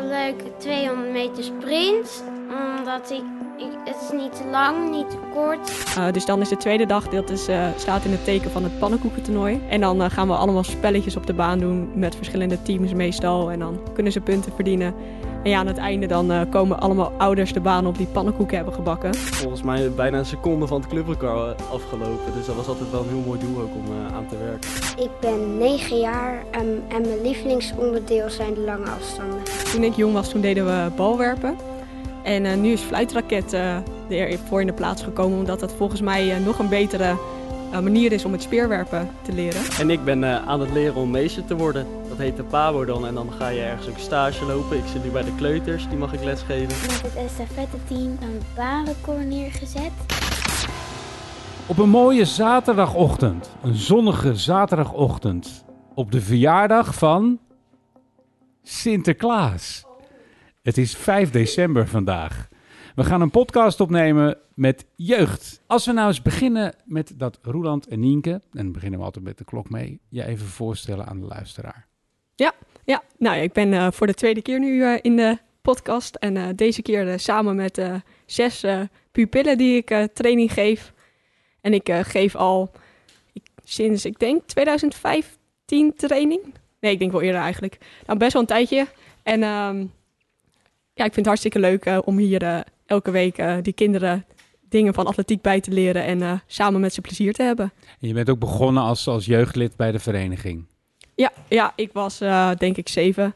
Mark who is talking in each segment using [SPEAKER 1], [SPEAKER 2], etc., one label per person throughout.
[SPEAKER 1] heel leuk 200 meter sprint. Omdat ik, het is niet te lang, niet te kort.
[SPEAKER 2] Uh, dus dan is de tweede dag, dat is, uh, staat in het teken van het pannenkoekentoernooi. En dan uh, gaan we allemaal spelletjes op de baan doen met verschillende teams meestal. En dan kunnen ze punten verdienen. En ja, aan het einde dan uh, komen allemaal ouders de baan op die pannenkoeken hebben gebakken.
[SPEAKER 3] Volgens mij bijna een seconde van het clubrecord afgelopen. Dus dat was altijd wel een heel mooi doel ook om uh, aan te werken.
[SPEAKER 4] Ik ben 9 jaar um, en mijn lievelingsonderdeel zijn de lange afstanden.
[SPEAKER 2] Toen ik jong was, toen deden we balwerpen. En uh, nu is fluitraket ervoor in de plaats gekomen. Omdat dat volgens mij nog een betere manier is om het speerwerpen te leren.
[SPEAKER 3] En ik ben aan het leren om meester te worden. Dat heet de PABO dan en dan ga je ergens ook stage lopen. Ik zit nu bij de kleuters, die mag ik lesgeven.
[SPEAKER 5] Met het estafette team een baanrecord neergezet.
[SPEAKER 6] Op een mooie zaterdagochtend, een zonnige zaterdagochtend, op de verjaardag van Sinterklaas. Het is 5 december vandaag. We gaan een podcast opnemen met jeugd. Als we nou eens beginnen met dat Roeland en Nienke, en dan beginnen we altijd met de klok mee, je even voorstellen aan de luisteraar.
[SPEAKER 2] Ja, ja. nou ik ben uh, voor de tweede keer nu uh, in de podcast. En uh, deze keer samen met zes pupillen die ik training geef. En ik geef al ik, sinds, ik denk, 2015 training. Nee, ik denk wel eerder eigenlijk. Nou, best wel een tijdje. En um, ja, ik vind het hartstikke leuk om hier elke week die kinderen dingen van atletiek bij te leren en samen met ze plezier te hebben.
[SPEAKER 6] En je bent ook begonnen als, als jeugdlid bij de vereniging.
[SPEAKER 2] Ja, ja ik was uh, denk ik zeven.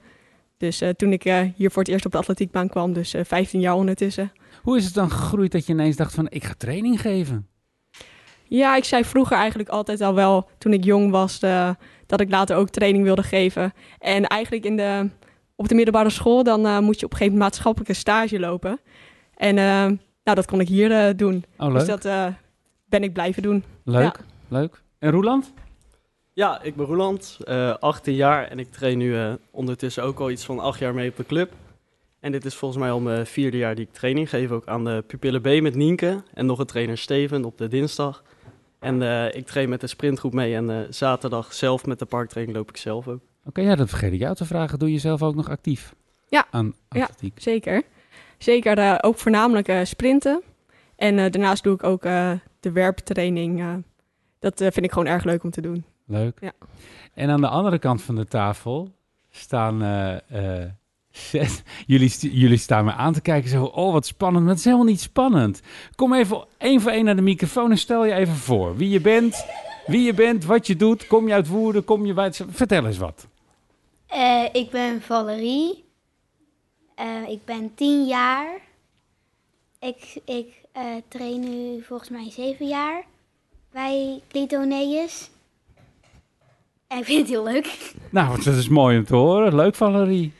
[SPEAKER 2] Dus uh, toen ik uh, hier voor het eerst op de atletiekbaan kwam, dus 15 jaar ondertussen.
[SPEAKER 6] Hoe is het dan gegroeid dat je ineens dacht van ik ga training geven?
[SPEAKER 2] Ja, ik zei vroeger eigenlijk altijd al wel, toen ik jong was, dat ik later ook training wilde geven. En eigenlijk in de, op de middelbare school, dan moet je op een gegeven moment maatschappelijke stage lopen. En nou, dat kon ik hier doen.
[SPEAKER 6] Oh,
[SPEAKER 2] dus dat ben ik blijven doen.
[SPEAKER 6] Leuk, ja. leuk. En Roeland?
[SPEAKER 3] Ja, ik ben Roeland, uh, 18 jaar en ik train nu uh, ondertussen ook al iets van 8 jaar mee op de club. En dit is volgens mij al mijn vierde jaar die ik training geef, ook aan de Pupillen B met Nienke en nog een trainer Steven op de dinsdag. En uh, ik train met de sprintgroep mee en zaterdag zelf met de parktraining loop ik zelf ook.
[SPEAKER 6] Oké, okay, ja, dat vergeet ik jou te vragen. Doe je zelf ook nog actief
[SPEAKER 2] ja.
[SPEAKER 6] aan atletiek?
[SPEAKER 2] Ja, zeker. Zeker, ook voornamelijk sprinten. En daarnaast doe ik ook de werptraining. dat vind ik gewoon erg leuk om te doen.
[SPEAKER 6] Leuk.
[SPEAKER 2] Ja.
[SPEAKER 6] En aan de andere kant van de tafel staan uh, uh, zes. Jullie, jullie staan me aan te kijken. Zo, oh, wat spannend. Maar het is helemaal niet spannend. Kom even één voor één naar de microfoon en stel je even voor. Wie je bent, wie je bent, wat je doet. Kom je uit Woerden, kom je bij... Vertel eens wat.
[SPEAKER 5] Uh, ik ben Valerie. ik ben tien jaar. Ik, ik train nu volgens mij zeven jaar bij Clitoneus. En ik vind het heel leuk.
[SPEAKER 6] Nou, dat is mooi om te horen. Leuk, Valerie.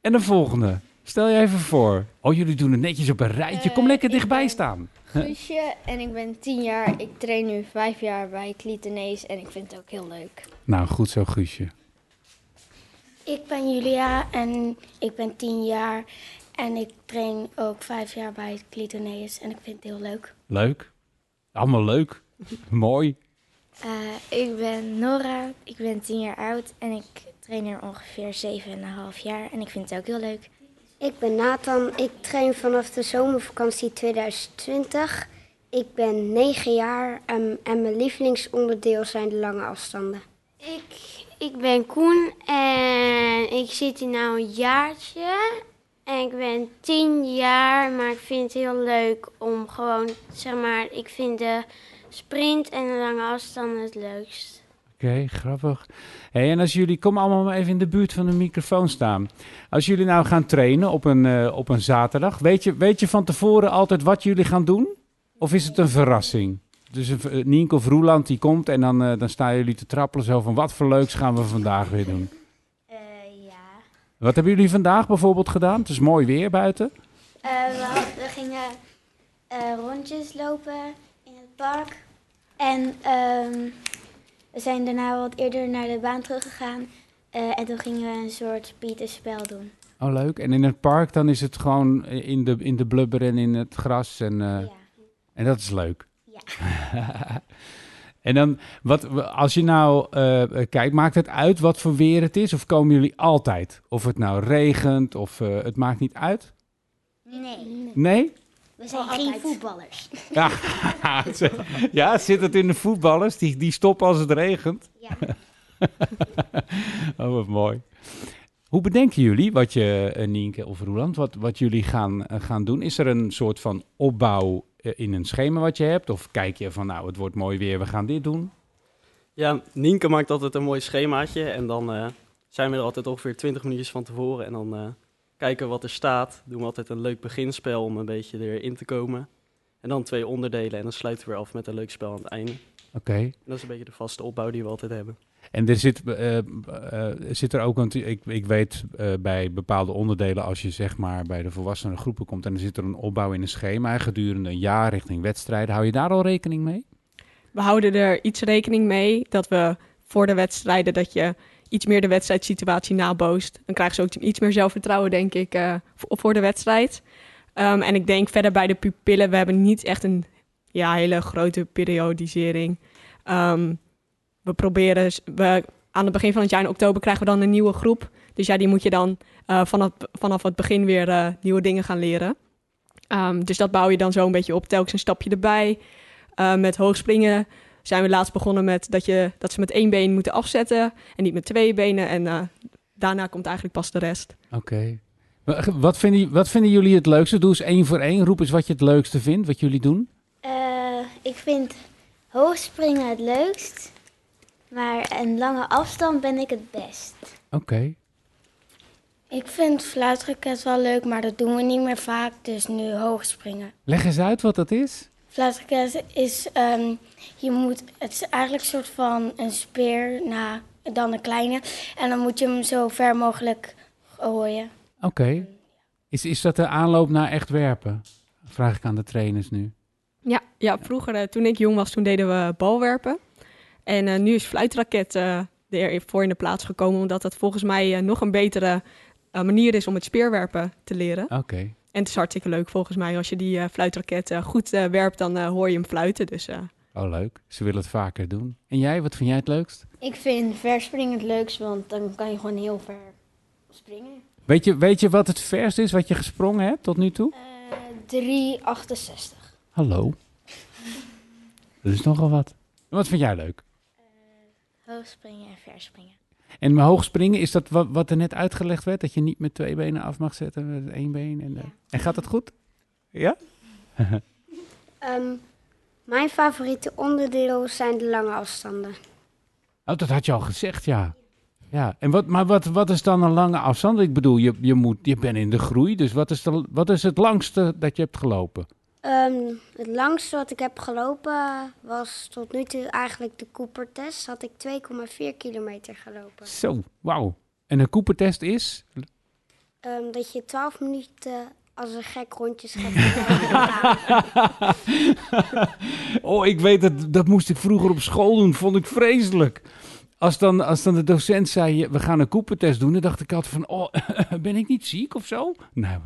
[SPEAKER 6] En de volgende. Stel je even voor. Oh, jullie doen het netjes op een rijtje. Kom lekker uh, dichtbij staan.
[SPEAKER 7] Guusje en ik ben tien jaar. Ik train nu vijf jaar bij Clitenees en ik vind het ook heel leuk.
[SPEAKER 6] Nou, goed zo, Guusje.
[SPEAKER 4] Ik ben Julia en ik ben tien jaar. En ik train ook vijf jaar bij Clitonees en ik vind het heel leuk.
[SPEAKER 6] Leuk. Allemaal leuk. Mooi.
[SPEAKER 7] Uh, ik ben Nora, ik ben 10 jaar oud en ik train er ongeveer 7,5 jaar en ik vind het ook heel leuk.
[SPEAKER 4] Ik ben Nathan, ik train vanaf de zomervakantie 2020. Ik ben 9 jaar um, en mijn lievelingsonderdeel zijn de lange afstanden.
[SPEAKER 1] Ik, ik ben Koen en ik zit hier nou een jaartje. En ik ben 10 jaar, maar ik vind het heel leuk om gewoon, zeg maar, ik vind de sprint en lange afstand het leukst.
[SPEAKER 6] Oké, okay, grappig. Hey, en als jullie, kom allemaal maar even in de buurt van de microfoon staan. Als jullie nou gaan trainen op een, uh, op een zaterdag, weet je, weet je van tevoren altijd wat jullie gaan doen? Of is het een verrassing? Dus een, Nienke of Roeland die komt en dan, uh, dan staan jullie te trappelen zo van wat voor leuks gaan we vandaag weer doen?
[SPEAKER 5] Uh, ja.
[SPEAKER 6] Wat hebben jullie vandaag bijvoorbeeld gedaan? Het is mooi weer buiten.
[SPEAKER 5] we, gingen rondjes lopen park. En um, we zijn daarna wat eerder naar de baan teruggegaan. Uh, en toen gingen we een soort bietenspel doen.
[SPEAKER 6] Oh, leuk. En in het park dan is het gewoon in de, in de blubber en in het gras. En, uh,
[SPEAKER 5] ja.
[SPEAKER 6] en dat is leuk.
[SPEAKER 5] Ja.
[SPEAKER 6] En dan, wat, als je nou eh, eh, kijkt, maakt het uit wat voor weer het is? Of komen jullie altijd? Of het nou regent, of eh, het maakt niet uit?
[SPEAKER 5] Nee,
[SPEAKER 6] Nee?
[SPEAKER 5] We zijn geen voetballers.
[SPEAKER 6] Ja, ja zit het in de voetballers? Die, die stoppen als het regent?
[SPEAKER 5] Ja.
[SPEAKER 6] oh, wat mooi. Hoe bedenken jullie, wat je, eh, Nienke of Roeland, wat, wat jullie gaan, eh, gaan doen? Is er een soort van opbouw eh, in een schema wat je hebt? Of kijk je van, nou, het wordt mooi weer, we gaan dit doen?
[SPEAKER 3] Ja, Nienke maakt altijd een mooi schemaatje. En dan eh, zijn we er altijd ongeveer 20 minuutjes van tevoren. En dan eh, kijken wat er staat. Doen we altijd een leuk beginspel om een beetje erin te komen. En dan twee onderdelen. En dan sluiten we weer af met een leuk spel aan het einde.
[SPEAKER 6] Oké.
[SPEAKER 3] Dat is een beetje de vaste opbouw die we altijd hebben.
[SPEAKER 6] En er zit, eh, eh, zit er ook, want ik, ik weet eh, bij bepaalde onderdelen, als je zeg maar bij de volwassenen groepen komt en er zit er een opbouw in een schema gedurende een jaar richting wedstrijden, hou je daar al rekening mee?
[SPEAKER 2] We houden er iets rekening mee dat we voor de wedstrijden dat je iets meer de wedstrijdsituatie naboost. Dan krijgen ze ook iets meer zelfvertrouwen, denk ik, eh, voor, de wedstrijd. Ehm, en ik denk verder bij de pupillen, we hebben niet echt een ja, hele grote periodisering. Ehm, we proberen, we, aan het begin van het jaar in oktober krijgen we dan een nieuwe groep. Dus ja, die moet je dan eh, vanaf, vanaf het begin weer eh, nieuwe dingen gaan leren. Ehm, dus dat bouw je dan zo een beetje op, telkens een stapje erbij. Eh, met hoogspringen zijn we laatst begonnen met dat, je, dat ze met één been moeten afzetten en niet met twee benen. En eh, daarna komt eigenlijk pas de rest.
[SPEAKER 6] Oké. Wa- Wat vinden, wat vinden jullie het leukste? Doe eens één voor één. Roep eens wat je het leukste vindt, wat jullie doen.
[SPEAKER 5] Eh, ik vind hoogspringen het leukst, maar een lange afstand ben ik het best.
[SPEAKER 6] Oké.
[SPEAKER 1] Ik vind fluitraket wel leuk, maar dat doen we niet meer vaak, dus nu hoog springen.
[SPEAKER 6] Leg eens uit wat dat is.
[SPEAKER 1] Fluitraket is, ehm, je moet, het is eigenlijk een soort van een speer, na dan een kleine. En dan moet je hem zo ver mogelijk gooien.
[SPEAKER 6] Oké. Is, is dat de aanloop naar echt werpen? Vraag ik aan de trainers nu.
[SPEAKER 2] Ja, ja vroeger eh, toen ik jong was, toen deden we balwerpen. En eh, nu is fluitraket eh er voor in de plaats gekomen, omdat dat volgens mij eh, nog een betere eh, manier is om het speerwerpen te leren.
[SPEAKER 6] Oké.
[SPEAKER 2] En het is hartstikke leuk volgens mij. Als je die eh, fluitraket eh, goed eh, werpt, dan eh, hoor je hem fluiten. Dus eh,
[SPEAKER 6] Oh, leuk. Ze willen het vaker doen. En jij, wat vind jij het leukst?
[SPEAKER 1] Ik vind verspringen het leukst, want dan kan je gewoon heel ver springen.
[SPEAKER 6] Weet je, weet je wat het verst is wat je gesprongen hebt tot nu toe?
[SPEAKER 1] Uh, 3,68.
[SPEAKER 6] Hallo. Dat is nogal wat. Wat vind jij leuk?
[SPEAKER 7] Hoogspringen en verspringen.
[SPEAKER 6] En mijn hoogspringen, is dat wat, wat er net uitgelegd werd? Dat je niet met twee benen af mag zetten, met één been? En, eh, en gaat het goed? Ja?
[SPEAKER 4] Ehm, mijn favoriete onderdeel zijn de lange afstanden.
[SPEAKER 6] Oh, dat had je al gezegd, ja. Ja, en wat, maar wat, wat is dan een lange afstand? Ik bedoel, je, je, moet, je bent in de groei, dus wat is, de, wat is het langste dat je hebt gelopen?
[SPEAKER 4] Ehm, het langste wat ik heb gelopen was tot nu toe eigenlijk de Cooper-test. Had ik 2,4 kilometer gelopen.
[SPEAKER 6] Zo, wauw. En een Cooper-test is?
[SPEAKER 4] Ehm, dat je 12 minuten als een gek rondjes gaat lopen.
[SPEAKER 6] oh, ik weet dat, dat moest ik vroeger op school doen, vond ik vreselijk. Als dan, als dan de docent zei, we gaan een Cooper-test doen, dan dacht ik altijd van, oh, ben ik niet ziek of zo? Nou,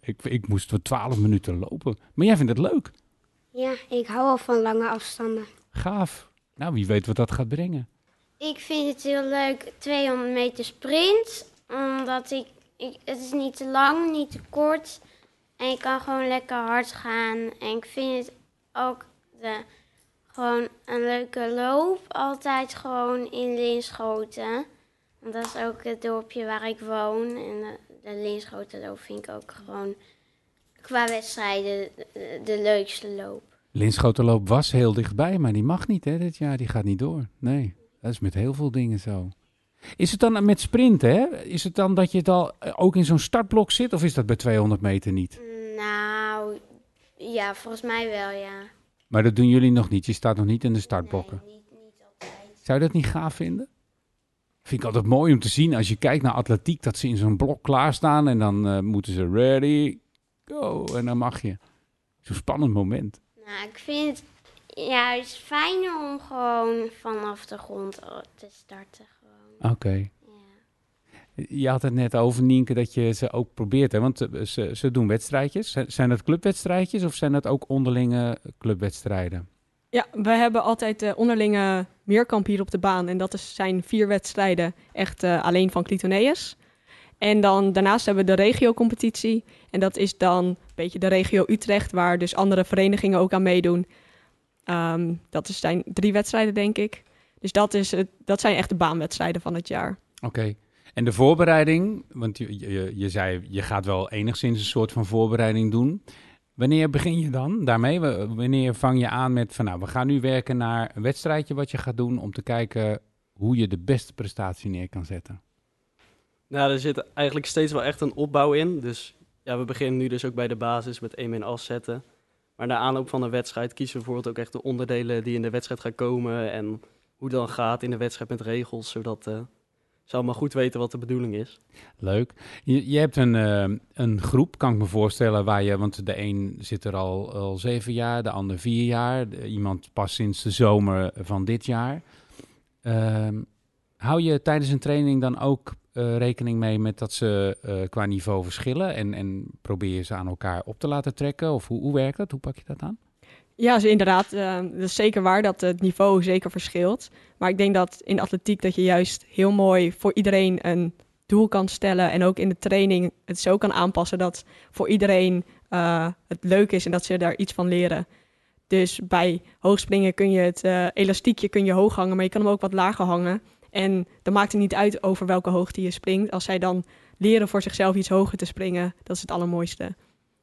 [SPEAKER 6] ik, ik moest voor 12 minuten lopen. Maar jij vindt het leuk?
[SPEAKER 4] ja, ik hou al van lange afstanden.
[SPEAKER 6] Gaaf. Nou, wie weet wat dat gaat brengen.
[SPEAKER 1] Ik vind het heel leuk, 200 meter sprint. Omdat ik, ik, het is niet te lang, niet te kort. En je kan gewoon lekker hard gaan. En ik vind het ook de, gewoon een leuke loop. Altijd gewoon in Linschoten. Want dat is ook het dorpje waar ik woon. En de, de Linschotenloop vind ik ook gewoon qua wedstrijden de, de leukste loop.
[SPEAKER 6] Linschotenloop was heel dichtbij, maar die mag niet hè, dit jaar. Die gaat niet door. Nee, dat is met heel veel dingen zo. Is het dan met sprinten, hè? Is het dan dat je het al eh, ook in zo'n startblok zit? Of is dat bij 200 meter niet?
[SPEAKER 1] Nou, ja, volgens mij wel, ja.
[SPEAKER 6] Maar dat doen jullie nog niet. Je staat nog niet in de startblokken.
[SPEAKER 1] Nee, niet, niet altijd.
[SPEAKER 6] Zou je dat niet gaaf vinden? Vind ik altijd mooi om te zien als je kijkt naar atletiek, dat ze in zo'n blok klaarstaan en dan eh, moeten ze ready, go, en dan mag je. Zo'n spannend moment.
[SPEAKER 1] Nou, ik vind het juist fijner om gewoon vanaf de grond te starten.
[SPEAKER 6] Oké.
[SPEAKER 1] Ja.
[SPEAKER 6] Je had het net over, Nienke, dat je ze ook probeert, hè? want eh, ze, ze doen wedstrijdjes. Zijn- dat clubwedstrijdjes of zijn dat ook onderlinge clubwedstrijden?
[SPEAKER 2] Ja, we hebben altijd de onderlinge meerkamp hier op de baan. En dat is, zijn vier wedstrijden echt eh, alleen van Clitoneus. En dan daarnaast hebben we de regio-competitie. En dat is dan een beetje de regio Utrecht, waar dus andere verenigingen ook aan meedoen. Ehm, dat zijn drie wedstrijden, denk ik. Dus dat, is het, dat zijn echt de baanwedstrijden van het jaar.
[SPEAKER 6] Oké. En de voorbereiding, want je, je, je zei je gaat wel enigszins een soort van voorbereiding doen. Wanneer begin je dan daarmee? Wanneer vang je aan met van nou, we gaan nu werken naar een wedstrijdje wat je gaat doen om te kijken hoe je de beste prestatie neer kan zetten?
[SPEAKER 3] Nou, er zit eigenlijk steeds wel echt een opbouw in. Dus ja, we beginnen nu dus ook bij de basis met één min afzetten. Maar na aanloop van een wedstrijd kiezen we bijvoorbeeld ook echt de onderdelen die in de wedstrijd gaan komen. En hoe dan gaat in de wedstrijd met regels, zodat eh ze allemaal goed weten wat de bedoeling is.
[SPEAKER 6] Leuk. Je, je hebt een, eh, een groep, kan ik me voorstellen, waar je, want de een zit er al, al zeven jaar, de ander vier jaar, iemand pas sinds de zomer van dit jaar. Ehm, hou je tijdens een training dan ook eh, rekening mee met dat ze eh, qua niveau verschillen en, en probeer je ze aan elkaar op te laten trekken? Of hoe, hoe werkt dat? Hoe pak je dat aan?
[SPEAKER 2] Ja, dus inderdaad, eh, dat is zeker waar dat het niveau zeker verschilt. Maar ik denk dat in atletiek dat je juist heel mooi voor iedereen een doel kan stellen. En ook in de training het zo kan aanpassen dat voor iedereen eh, het leuk is en dat ze daar iets van leren. Dus bij hoogspringen kun je het eh, elastiekje kun je hoog hangen, maar je kan hem ook wat lager hangen. En dan maakt het niet uit over welke hoogte je springt. Als zij dan leren voor zichzelf iets hoger te springen, dat is het allermooiste.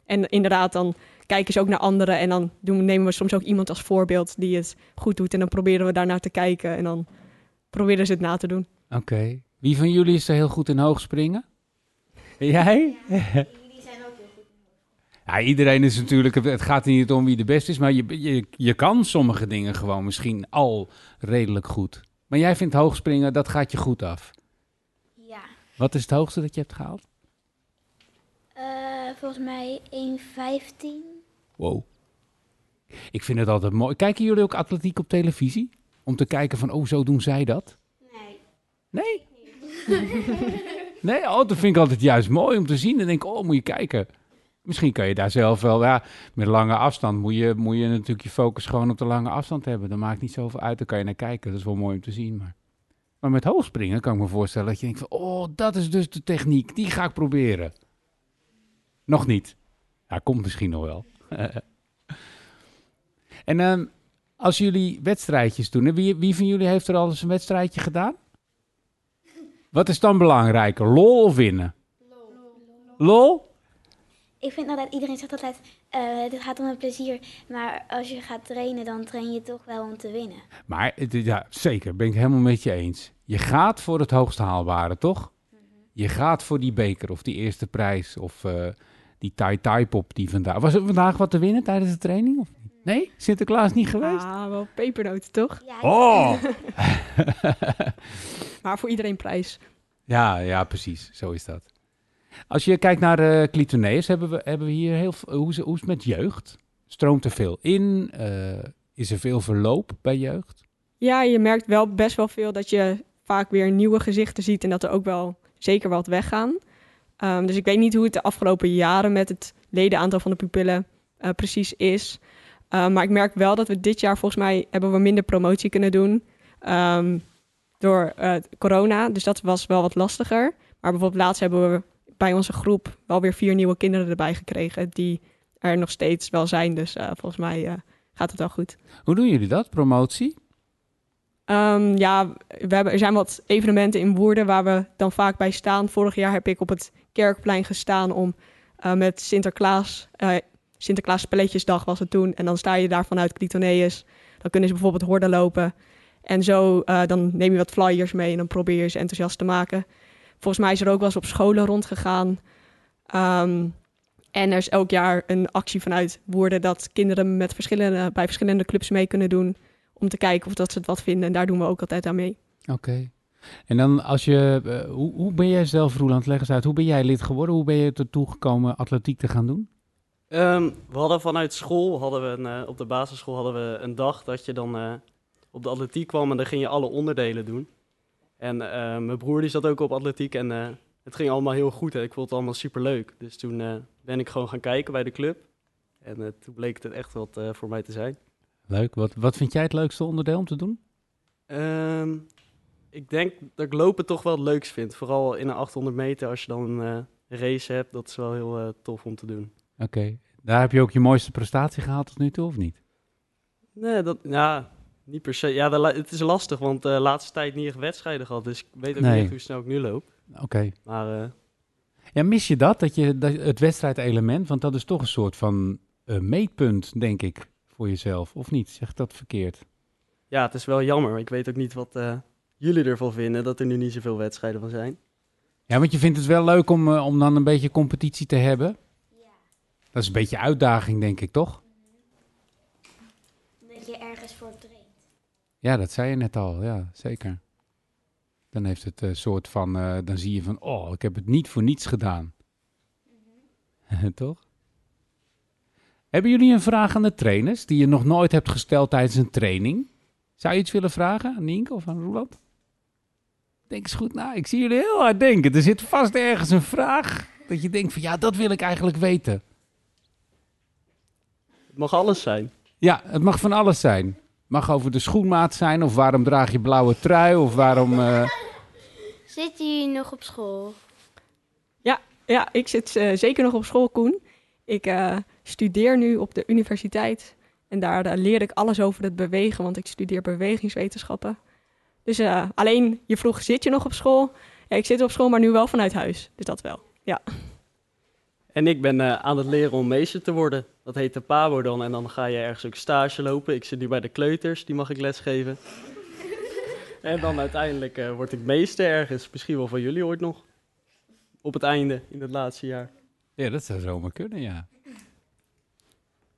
[SPEAKER 2] En inderdaad, dan kijken ze ook naar anderen en dan doen, nemen we soms ook iemand als voorbeeld die het goed doet. En dan proberen we daarnaar te kijken en dan proberen ze het na te doen.
[SPEAKER 6] Oké. Wie van jullie is er heel goed in hoogspringen? Jij?
[SPEAKER 7] Jullie zijn ook heel goed.
[SPEAKER 6] Ja, iedereen is natuurlijk, het gaat niet om wie de beste is, maar je, je, je kan sommige dingen gewoon misschien al redelijk goed. Maar jij vindt hoogspringen, dat gaat je goed af.
[SPEAKER 7] Ja.
[SPEAKER 6] Wat is het hoogste dat je hebt gehaald?
[SPEAKER 5] Eh, volgens mij 1,15.
[SPEAKER 6] Wow. Ik vind het altijd mooi. Kijken jullie ook atletiek op televisie? Om te kijken van, oh, zo doen zij dat?
[SPEAKER 1] Nee.
[SPEAKER 6] Nee? nee, oh, dat vind ik altijd juist mooi om te zien. En denk ik, oh, moet je kijken. Misschien kan je daar zelf wel, ja, met lange afstand moet je, moet je natuurlijk je focus gewoon op de lange afstand hebben. Dat maakt niet zoveel uit, daar kan je naar kijken. Dat is wel mooi om te zien. Maar, maar met hoogspringen kan ik me voorstellen dat je denkt van, oh, dat is dus de techniek, die ga ik proberen. Nog niet. Ja, komt misschien nog wel. en ehm, als jullie wedstrijdjes doen, wie, wie van jullie heeft er al eens een wedstrijdje gedaan? Wat is dan belangrijker, lol of winnen? Lol?
[SPEAKER 5] Ik vind altijd, iedereen zegt altijd, eh dit gaat om het plezier. Maar als je gaat trainen, dan train je toch wel om te winnen.
[SPEAKER 6] Maar het is- ja, zeker, ben ik helemaal met je eens. Je gaat voor het hoogst haalbare, toch? Je gaat voor die beker of die eerste prijs of eh, die Tai Tai Pop die vandaag... Was er vandaag wat te winnen tijdens de training? Of niet? Nee? Sinterklaas niet geweest?
[SPEAKER 2] Ah, wel pepernoten toch?
[SPEAKER 5] Ja,
[SPEAKER 6] Oh!
[SPEAKER 2] Maar voor iedereen prijs.
[SPEAKER 6] ja, ja, precies. Zo is dat. Als je kijkt naar de Clitoneus, hebben we, hebben we hier heel veel... Hoe is, hoe is het met jeugd? Stroomt er veel in? Eh, is er veel verloop bij jeugd?
[SPEAKER 2] Ja, je merkt wel best wel veel dat je vaak weer nieuwe gezichten ziet en dat er ook wel zeker wat weggaan. Ehm, dus ik weet niet hoe het de afgelopen jaren met het ledenaantal van de pupillen eh, precies is. Ehm, maar ik merk wel dat we dit jaar volgens mij hebben we minder promotie kunnen doen ehm, door eh, corona. Dus dat was wel wat lastiger. Maar bijvoorbeeld laatst hebben we bij onze groep wel weer vier nieuwe kinderen erbij gekregen die er nog steeds wel zijn. Dus eh, volgens mij gaat het wel goed.
[SPEAKER 6] Hoe doen jullie dat, promotie?
[SPEAKER 2] Ja, we hebben, er zijn wat evenementen in Woerden waar we dan vaak bij staan. Vorig jaar heb ik op het Kerkplein gestaan om eh, met Sinterklaas, eh Sinterklaas Spelletjesdag was het toen. En dan sta je daar vanuit Clitoneus. Dan kunnen ze bijvoorbeeld horden lopen. En zo, eh, dan neem je wat flyers mee en dan probeer je ze enthousiast te maken. Volgens mij is er ook wel eens op scholen rondgegaan. Ehm, en er is elk jaar een actie vanuit Woerden dat kinderen met verschillende, bij verschillende clubs mee kunnen doen om te kijken of dat ze het wat vinden. En daar doen we ook altijd aan mee.
[SPEAKER 6] Oké. En dan als je, eh, hoe, hoe ben jij zelf, Roeland, leg eens uit, hoe ben jij lid geworden? Hoe ben je ertoe gekomen atletiek te gaan doen?
[SPEAKER 3] Ehm, we hadden vanuit school, hadden we een, eh, op de basisschool hadden we een dag dat je dan eh, op de atletiek kwam en dan ging je alle onderdelen doen. En mijn broer die zat ook op atletiek en het ging allemaal heel goed. Hè. Ik vond het allemaal superleuk. Dus toen ben ik gewoon gaan kijken bij de club. En toen bleek het echt wat voor mij te zijn.
[SPEAKER 6] Leuk. Wat, wat vind jij het leukste onderdeel om te doen?
[SPEAKER 3] Ehm, ik denk dat ik lopen toch wel het leukst vind. Vooral in een 800 meter als je dan een eh, race hebt. Dat is wel heel eh, tof om te doen.
[SPEAKER 6] Oké. Daar heb je ook je mooiste prestatie gehaald tot nu toe, of niet?
[SPEAKER 3] Nee, dat, ja, niet per se. Ja, de het is lastig, want de laatste tijd niet echt wedstrijden gehad. Dus ik weet ook
[SPEAKER 6] Nee.
[SPEAKER 3] niet echt hoe snel ik nu loop.
[SPEAKER 6] Oké.
[SPEAKER 3] Maar eh,
[SPEAKER 6] Ja, mis je dat, dat je dat, het wedstrijdelement? Want dat is toch een soort van eh, meetpunt, denk ik, voor jezelf. Of niet? Zeg dat verkeerd?
[SPEAKER 3] ja, het is wel jammer. Ik weet ook niet wat eh, jullie ervan vinden, dat er nu niet zoveel wedstrijden van zijn.
[SPEAKER 6] Ja, want je vindt het wel leuk om, eh, om dan een beetje competitie te hebben? Ja. Dat is een beetje uitdaging, denk ik, toch?
[SPEAKER 5] Dat je ergens voor traint.
[SPEAKER 6] Ja, dat zei je net al. Ja, zeker. Dan heeft het een soort van... eh, dan zie je van... Oh, ik heb het niet voor niets gedaan. toch? Hebben jullie een vraag aan de trainers... die je nog nooit hebt gesteld tijdens een training? Zou je iets willen vragen aan Nienke of aan Roland? Denk eens goed na. Ik zie jullie heel hard denken. Er zit vast ergens een vraag... dat je denkt van... Ja, dat wil ik eigenlijk weten.
[SPEAKER 3] Het mag alles zijn.
[SPEAKER 6] Ja, het mag van alles zijn. Mag over de schoenmaat zijn, of waarom draag je blauwe trui, of waarom... eh,
[SPEAKER 1] Zitten jullie nog op school?
[SPEAKER 2] Ja, ik zit eh, zeker nog op school, Koen. Ik eh, studeer nu op de universiteit. En daar leer ik alles over het bewegen, want ik studeer bewegingswetenschappen. Dus eh, alleen, je vroeg, zit je nog op school? Ja, ik zit op school, maar nu wel vanuit huis. Dus dat wel.
[SPEAKER 3] En ik ben eh, aan het leren om meester te worden. Dat heet de PABO dan. En dan ga je ergens ook stage lopen. Ik zit nu bij de kleuters, die mag ik lesgeven. en dan uiteindelijk eh, word ik meester ergens. Misschien wel van jullie ooit nog. Op het einde, in het laatste jaar.
[SPEAKER 6] Ja, dat zou zomaar kunnen, ja.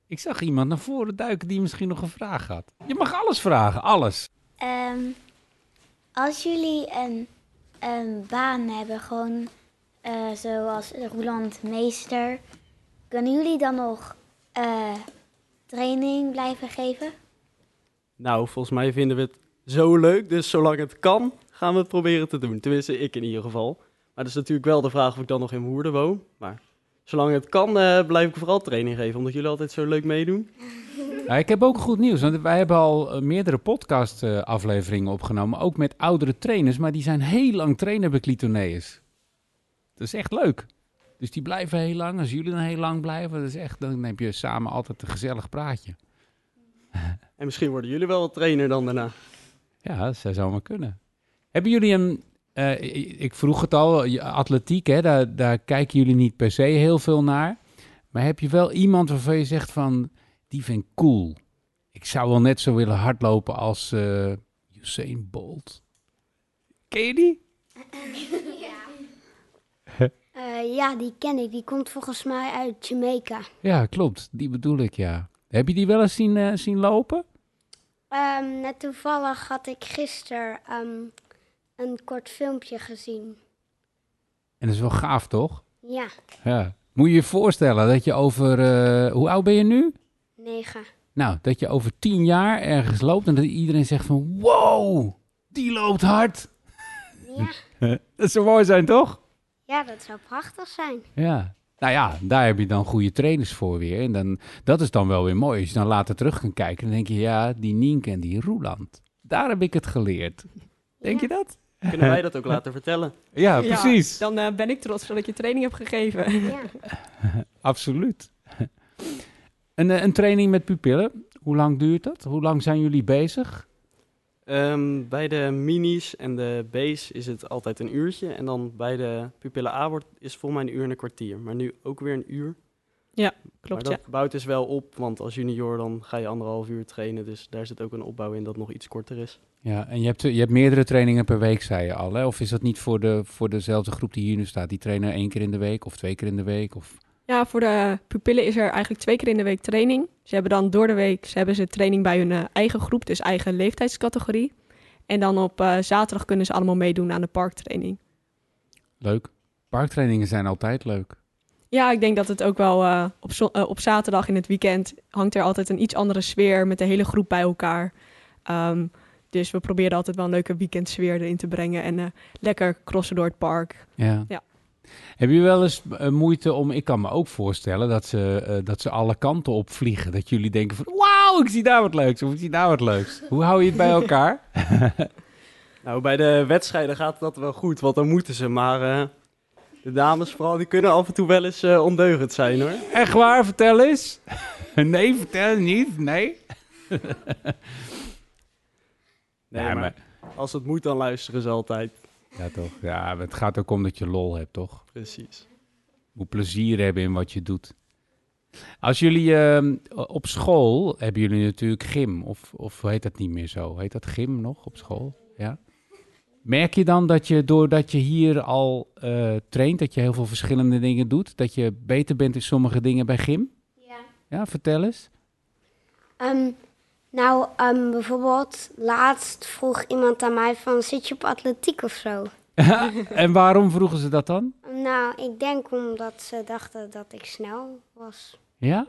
[SPEAKER 6] Ik zag iemand naar voren duiken die misschien nog een vraag had. Je mag alles vragen, alles.
[SPEAKER 5] Ehm, als jullie een, een baan hebben, gewoon eh, zoals Roland Meester, kunnen jullie dan nog eh, training blijven geven?
[SPEAKER 3] Nou, volgens mij vinden we het zo leuk. Dus zolang het kan, gaan we het proberen te doen. Tenminste, ik in ieder geval. Maar dat is natuurlijk wel de vraag of ik dan nog in Woerden woon. Maar zolang het kan, eh, blijf ik vooral training geven. Omdat jullie altijd zo leuk meedoen.
[SPEAKER 6] Ja, ik heb ook goed nieuws, want wij hebben al eh, meerdere podcast-afleveringen opgenomen, ook met oudere trainers, maar die zijn heel lang trainer bij Clitoneus. Dat is echt leuk. Dus die blijven heel lang. Als jullie dan heel lang blijven, dat is echt, dan heb je samen altijd een gezellig praatje.
[SPEAKER 3] En misschien worden jullie wel trainer dan daarna.
[SPEAKER 6] Ja, dat zou zomaar kunnen. Hebben jullie een... eh, ik vroeg het al, atletiek, hè, daar, daar kijken jullie niet per se heel veel naar. Maar heb je wel iemand waarvan je zegt van, die vind ik cool. Ik zou wel net zo willen hardlopen als eh Usain Bolt. Ken je die?
[SPEAKER 4] Eh, ja, die ken ik. Die komt volgens mij uit Jamaica.
[SPEAKER 6] Ja, klopt. Die bedoel ik, ja. Heb je die wel eens zien, eh, zien lopen?
[SPEAKER 4] Ehm, net toevallig had ik gisteren ehm, een kort filmpje gezien.
[SPEAKER 6] En dat is wel gaaf, toch?
[SPEAKER 4] Ja,
[SPEAKER 6] Ja. Moet je je voorstellen dat je over... hoe oud ben je nu?
[SPEAKER 4] Negen.
[SPEAKER 6] Nou, dat je over tien jaar ergens loopt en dat iedereen zegt van... Wow, die loopt hard.
[SPEAKER 4] Ja.
[SPEAKER 6] dat zou mooi zijn, toch?
[SPEAKER 4] ja, dat zou prachtig zijn.
[SPEAKER 6] Ja. Nou ja, daar heb je dan goede trainers voor weer. En dan, dat is dan wel weer mooi. Als je dan later terug kan kijken, dan denk je... Ja, die Nienke en die Roeland. Daar heb ik het geleerd. Denk je dat?
[SPEAKER 3] Kunnen wij dat ook laten vertellen?
[SPEAKER 6] Ja,
[SPEAKER 2] Ja,
[SPEAKER 6] precies.
[SPEAKER 2] dan eh, ben ik trots dat ik je training heb gegeven.
[SPEAKER 4] Ja.
[SPEAKER 6] Absoluut. Een, eh, een training met pupillen, hoe lang duurt dat? Hoe lang zijn jullie bezig?
[SPEAKER 3] Ehm, bij de minis en de base is het altijd een uurtje. En dan bij de pupillen A wordt, is volgens mij een uur en een kwartier. Maar nu ook weer een uur.
[SPEAKER 2] Klopt,
[SPEAKER 3] maar
[SPEAKER 2] ja.
[SPEAKER 3] dat bouwt dus wel op, want als junior dan ga je anderhalf uur trainen. Dus daar zit ook een opbouw in dat nog iets korter is.
[SPEAKER 6] Ja, en je hebt, je hebt meerdere trainingen per week, zei je al. Hè? Of is dat niet voor, de, voor dezelfde groep die hier nu staat? Die trainen één keer in de week of twee keer in de week? Of...
[SPEAKER 2] Ja, voor de pupillen is er eigenlijk twee keer in de week training. Ze hebben dan door de week ze hebben ze training bij hun eh, eigen groep, dus eigen leeftijdscategorie. En dan op eh, zaterdag kunnen ze allemaal meedoen aan de parktraining.
[SPEAKER 6] Leuk. Parktrainingen zijn altijd leuk.
[SPEAKER 2] Ja, ik denk dat het ook wel eh, op, zo- op zaterdag in het weekend hangt er altijd een iets andere sfeer met de hele groep bij elkaar. Ehm, dus we proberen altijd wel een leuke weekendsfeer erin te brengen en lekker crossen door het park.
[SPEAKER 6] Ja.
[SPEAKER 2] Ja.
[SPEAKER 6] Heb je wel eens eh, moeite om... Ik kan me ook voorstellen dat ze, eh, dat ze alle kanten op vliegen. Dat jullie denken van... Wauw, ik zie daar wat leuks. Of ik zie daar wat leuks. Hoe hou je het bij elkaar?
[SPEAKER 3] Nou, bij de wedstrijden gaat dat wel goed, want dan moeten ze. Maar eh, de dames vooral, die kunnen af en toe wel eens ondeugend zijn hoor.
[SPEAKER 6] Echt waar? Vertel eens. Nee, vertel niet. Nee.
[SPEAKER 3] Nee, maar als het moet, dan luisteren ze altijd.
[SPEAKER 6] Ja, toch. Ja, het gaat ook om dat je lol hebt, toch?
[SPEAKER 3] Precies.
[SPEAKER 6] Moet plezier hebben in wat je doet. Als jullie ehm, op school hebben jullie natuurlijk gym, of, of heet dat niet meer zo? Heet dat gym nog op school? Ja. Merk je dan dat je doordat je hier al eh, traint, dat je heel veel verschillende dingen doet, dat je beter bent in sommige dingen bij gym?
[SPEAKER 1] Ja.
[SPEAKER 6] Ja, vertel eens.
[SPEAKER 4] Ehm, nou, ehm, bijvoorbeeld, laatst vroeg iemand aan mij van, zit je op atletiek of zo?
[SPEAKER 6] en waarom vroegen ze dat dan?
[SPEAKER 4] Nou, ik denk omdat ze dachten dat ik snel was.
[SPEAKER 6] Ja?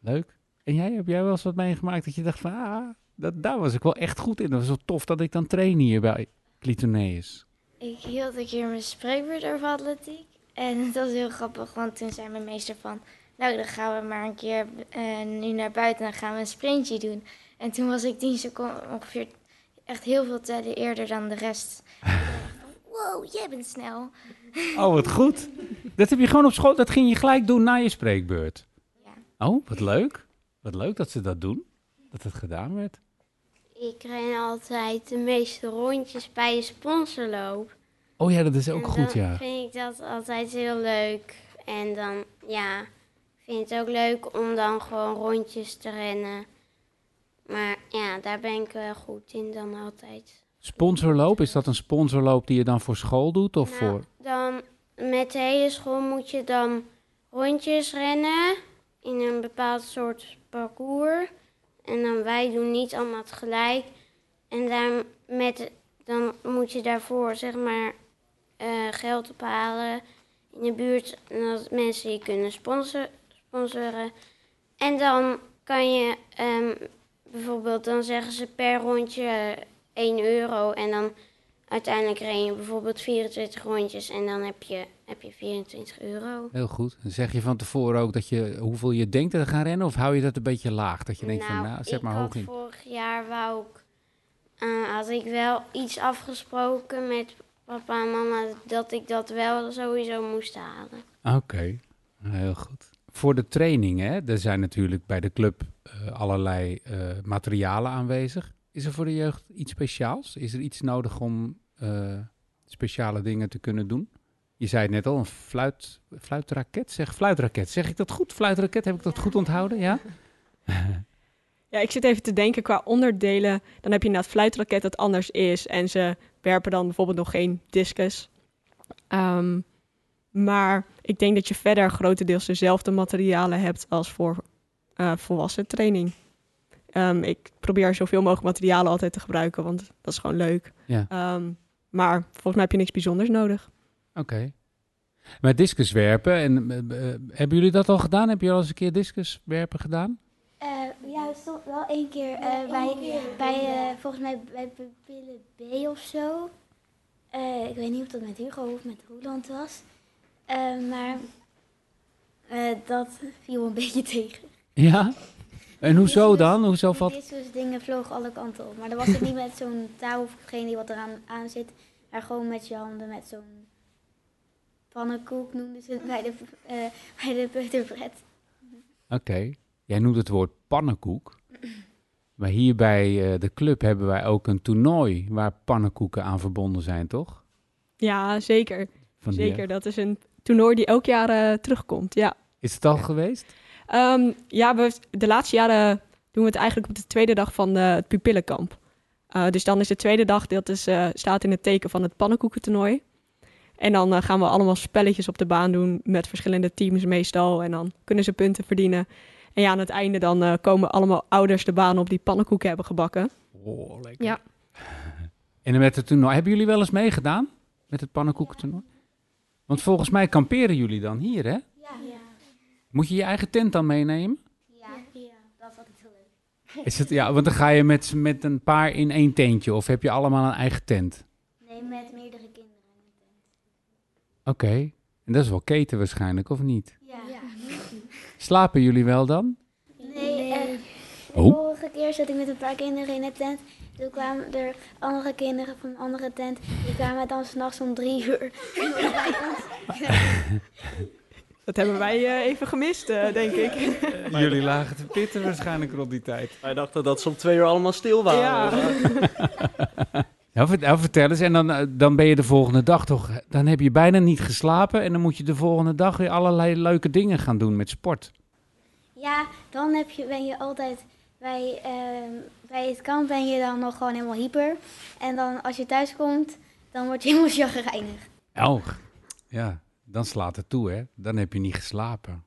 [SPEAKER 6] Leuk. En jij, heb jij wel eens wat meegemaakt dat je dacht van, ah, dat, daar was ik wel echt goed in. Dat was wel tof dat ik dan train hier bij Clitoneus.
[SPEAKER 7] Ik hield een keer mijn spreekbeurt over atletiek. En het was heel grappig, want toen zei mijn meester van... Nou, dan gaan we maar een keer eh, nu naar buiten en dan gaan we een sprintje doen. En toen was ik 10 seconden ongeveer echt heel veel tellen eerder dan de rest. Wow, jij bent snel.
[SPEAKER 6] Oh, wat goed. Dat heb je gewoon op school, dat ging je gelijk doen na je spreekbeurt.
[SPEAKER 7] Ja.
[SPEAKER 6] Oh, wat leuk. Wat leuk dat ze dat doen. Dat het gedaan werd.
[SPEAKER 1] Ik ren altijd de meeste rondjes bij de sponsorloop.
[SPEAKER 6] Oh ja, dat is ook
[SPEAKER 1] En
[SPEAKER 6] goed, ja.
[SPEAKER 1] vind ik dat altijd heel leuk. En dan, ja, vind het ook leuk om dan gewoon rondjes te rennen. Maar ja, daar ben ik wel goed in dan altijd.
[SPEAKER 6] Sponsorloop, is dat een sponsorloop die je dan voor school doet? Of
[SPEAKER 1] Nou,
[SPEAKER 6] voor...
[SPEAKER 1] Dan met de hele school moet je dan rondjes rennen in een bepaald soort parcours. En dan wij doen niet allemaal tegelijk. En dan, met, dan moet je daarvoor zeg maar eh, geld ophalen in de buurt. En dat mensen je kunnen sponsor, sponsoren. En dan kan je ehm, bijvoorbeeld, dan zeggen ze per rondje 1 euro. En dan uiteindelijk ren je bijvoorbeeld 24 rondjes en dan heb je, heb je 24 euro.
[SPEAKER 6] Heel goed. Dan zeg je van tevoren ook dat je, hoeveel je denkt te gaan rennen? Of hou je dat een beetje laag? Dat je denkt van, nou, zet
[SPEAKER 1] ik
[SPEAKER 6] maar hoog in.
[SPEAKER 1] vorig jaar wou ik, eh, had ik wel iets afgesproken met papa en mama dat ik dat wel sowieso moest halen.
[SPEAKER 6] Oké, heel goed. Voor de training, hè, er zijn natuurlijk bij de club eh, allerlei eh, materialen aanwezig. Is er voor de jeugd iets speciaals? Is er iets nodig om eh, speciale dingen te kunnen doen? Je zei het net al, een fluit, fluitraket. Zeg fluitraket. Zeg ik dat goed? Fluitraket, heb ik dat goed onthouden? Ja?
[SPEAKER 2] Ja, ik zit even te denken qua onderdelen. Dan heb je inderdaad fluitraket dat anders is. En ze werpen dan bijvoorbeeld nog geen discus. Ehm, maar ik denk dat je verder grotendeels dezelfde materialen hebt als voor eh, volwassen training. Ehm, ik probeer zoveel mogelijk materialen altijd te gebruiken, want dat is gewoon leuk.
[SPEAKER 6] Ja.
[SPEAKER 2] Ehm, maar volgens mij heb je niks bijzonders nodig.
[SPEAKER 6] Oké. Maar discuswerpen, en, eh, eh, hebben jullie dat al gedaan? Heb je al eens een keer discuswerpen gedaan?
[SPEAKER 5] Eh, ja, toch wel één keer eh, bij, bij eh, volgens mij bij Pupille B of zo. Eh, ik weet niet of dat met Hugo of met Roland was. Eh, maar eh, dat viel een beetje tegen.
[SPEAKER 6] Ja? En hoezo dan? Hoezo
[SPEAKER 5] Die
[SPEAKER 6] valt...
[SPEAKER 5] discus dingen vlogen alle kanten op. Maar dan was het niet met zo'n touw of geen idee wat eraan aan zit. Maar gewoon met je handen met zo'n pannenkoek noemden ze het bij de, eh bij de peuterbred.
[SPEAKER 6] Oké. Jij noemt het woord pannenkoek. Maar hier bij eh, de club hebben wij ook een toernooi waar pannenkoeken aan verbonden zijn, toch?
[SPEAKER 2] Ja, zeker.
[SPEAKER 6] Van die-
[SPEAKER 2] Zeker, dat is een toernooi die elk jaar eh, terugkomt, ja.
[SPEAKER 6] Is het al geweest?
[SPEAKER 2] Ehm, ja, we, de laatste jaren doen we het eigenlijk op de tweede dag van eh, het pupillenkamp. Eh, dus dan is de tweede dag, dat is, eh, staat in het teken van het pannenkoekentoernooi. En dan gaan we allemaal spelletjes op de baan doen met verschillende teams meestal. En dan kunnen ze punten verdienen. En ja, aan het einde dan eh, komen allemaal ouders de baan op die pannenkoeken hebben gebakken.
[SPEAKER 6] Oh, lekker.
[SPEAKER 2] Ja.
[SPEAKER 6] En met het toernooi, hebben jullie wel eens meegedaan met het pannenkoekentoernooi? Want volgens mij kamperen jullie dan hier, hè?
[SPEAKER 5] Ja, ja.
[SPEAKER 6] Moet je je eigen tent dan meenemen?
[SPEAKER 5] Ja, ja, dat is altijd heel leuk.
[SPEAKER 6] Is het, ja, want dan ga je met, met een paar in één tentje of heb je allemaal een eigen tent?
[SPEAKER 5] Nee, met meerdere kinderen.
[SPEAKER 6] Oké. En dat is wel keten waarschijnlijk, of niet?
[SPEAKER 5] Ja.
[SPEAKER 6] Slapen jullie wel dan?
[SPEAKER 5] Nee, eh, De
[SPEAKER 6] Oh.
[SPEAKER 5] vorige keer zat ik met een paar kinderen in een tent. Toen kwamen er andere kinderen van een andere tent. Die kwamen dan s'nachts om drie uur. bij ons.
[SPEAKER 2] Dat hebben wij eh, even gemist, eh, denk ik.
[SPEAKER 6] Jullie lagen te pitten waarschijnlijk rond die tijd.
[SPEAKER 3] Wij dachten dat ze om twee uur allemaal stil waren.
[SPEAKER 2] Ja.
[SPEAKER 6] Nou, nou, vertel eens, en dan, eh, dan ben je de volgende dag toch... Dan heb je bijna niet geslapen en dan moet je de volgende dag weer allerlei leuke dingen gaan doen met sport.
[SPEAKER 5] Ja, dan heb je, ben je altijd bij, ehm, bij het kamp ben je dan nog gewoon helemaal hyper. En dan als je thuis komt, dan word je helemaal chagrijnig.
[SPEAKER 6] Oh, ja, dan slaat het toe, hè. Dan heb je niet geslapen.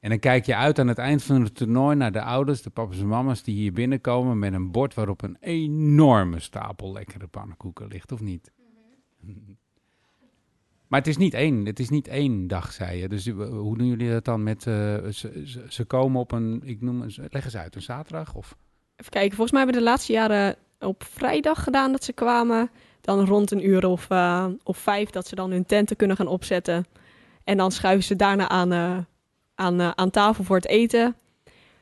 [SPEAKER 6] En dan kijk je uit aan het eind van het toernooi naar de ouders, de papa's en mama's die hier binnenkomen met een bord waarop een enorme stapel lekkere pannenkoeken ligt, of niet? Maar het is niet één, het is niet één dag, zei je. Dus uh, hoe doen jullie dat dan met, eh, ze, komen op een, ik noem het, leg eens uit, een zaterdag? Of?
[SPEAKER 2] Even kijken, volgens mij hebben we de laatste jaren op vrijdag gedaan dat ze kwamen. Dan rond een uur of, eh, of vijf dat ze dan hun tenten kunnen gaan opzetten. En dan schuiven ze daarna aan, eh, aan, eh, aan tafel voor het eten.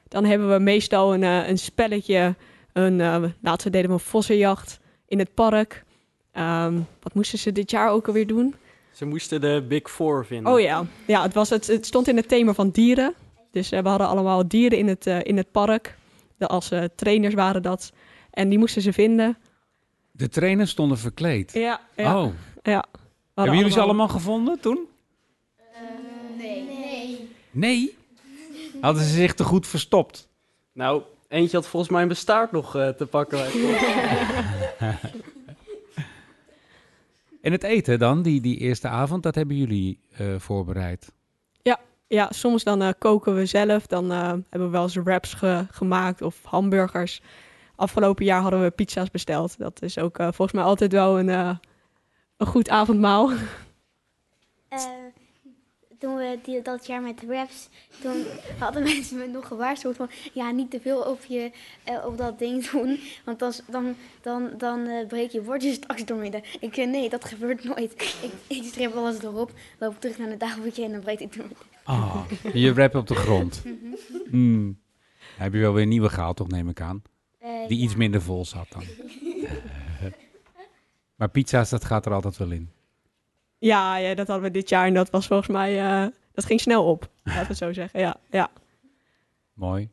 [SPEAKER 2] Dan hebben we meestal een, een spelletje. Een, eh laatst deden we een vossenjacht in het park. Ehm, wat moesten ze dit jaar ook alweer doen?
[SPEAKER 3] Ze moesten de Big Four vinden.
[SPEAKER 2] Oh ja, ja het, was het, het stond in het thema van dieren. Dus we hadden allemaal dieren in het, in het park. De, als eh, trainers waren dat. En die moesten ze vinden.
[SPEAKER 6] De trainers stonden verkleed.
[SPEAKER 2] Ja, ja.
[SPEAKER 6] Oh,
[SPEAKER 2] ja.
[SPEAKER 6] Hebben jullie ze allemaal gevonden toen?
[SPEAKER 7] nee.
[SPEAKER 6] Nee? Hadden ze zich te goed verstopt?
[SPEAKER 3] Nou, eentje had volgens mij een bestaard nog eh, te pakken.
[SPEAKER 6] En het eten dan, die, die eerste avond, dat hebben jullie eh, voorbereid.
[SPEAKER 2] Ja, soms dan eh, koken we zelf. Dan eh, hebben we wel eens wraps ge- gemaakt of hamburgers. Afgelopen jaar hadden we pizza's besteld. Dat is ook eh, volgens mij altijd wel een, een goed avondmaal.
[SPEAKER 5] Toen we dat jaar met de raps, toen hadden mensen me nog gewaarschuwd van, ja, niet te veel op, je, op dat ding doen, want dan, dan, dan, dan breek je bordje straks doormidden. Ik nee, dat gebeurt nooit. Ik, ik strip alles erop, loop terug naar de tafeltje en dan breek ik doormidden.
[SPEAKER 6] Ah, je rap op de grond. Mm. Heb je wel weer een nieuwe gehaald, toch, neem ik aan?
[SPEAKER 5] Eh,
[SPEAKER 6] Die
[SPEAKER 5] ja.
[SPEAKER 6] iets minder vol zat dan. maar pizza's, dat gaat er altijd wel in.
[SPEAKER 2] Ja, ja, dat hadden we dit jaar. En dat was volgens mij... eh, dat ging snel op, laten we het zo zeggen. Ja, ja.
[SPEAKER 6] Mooi.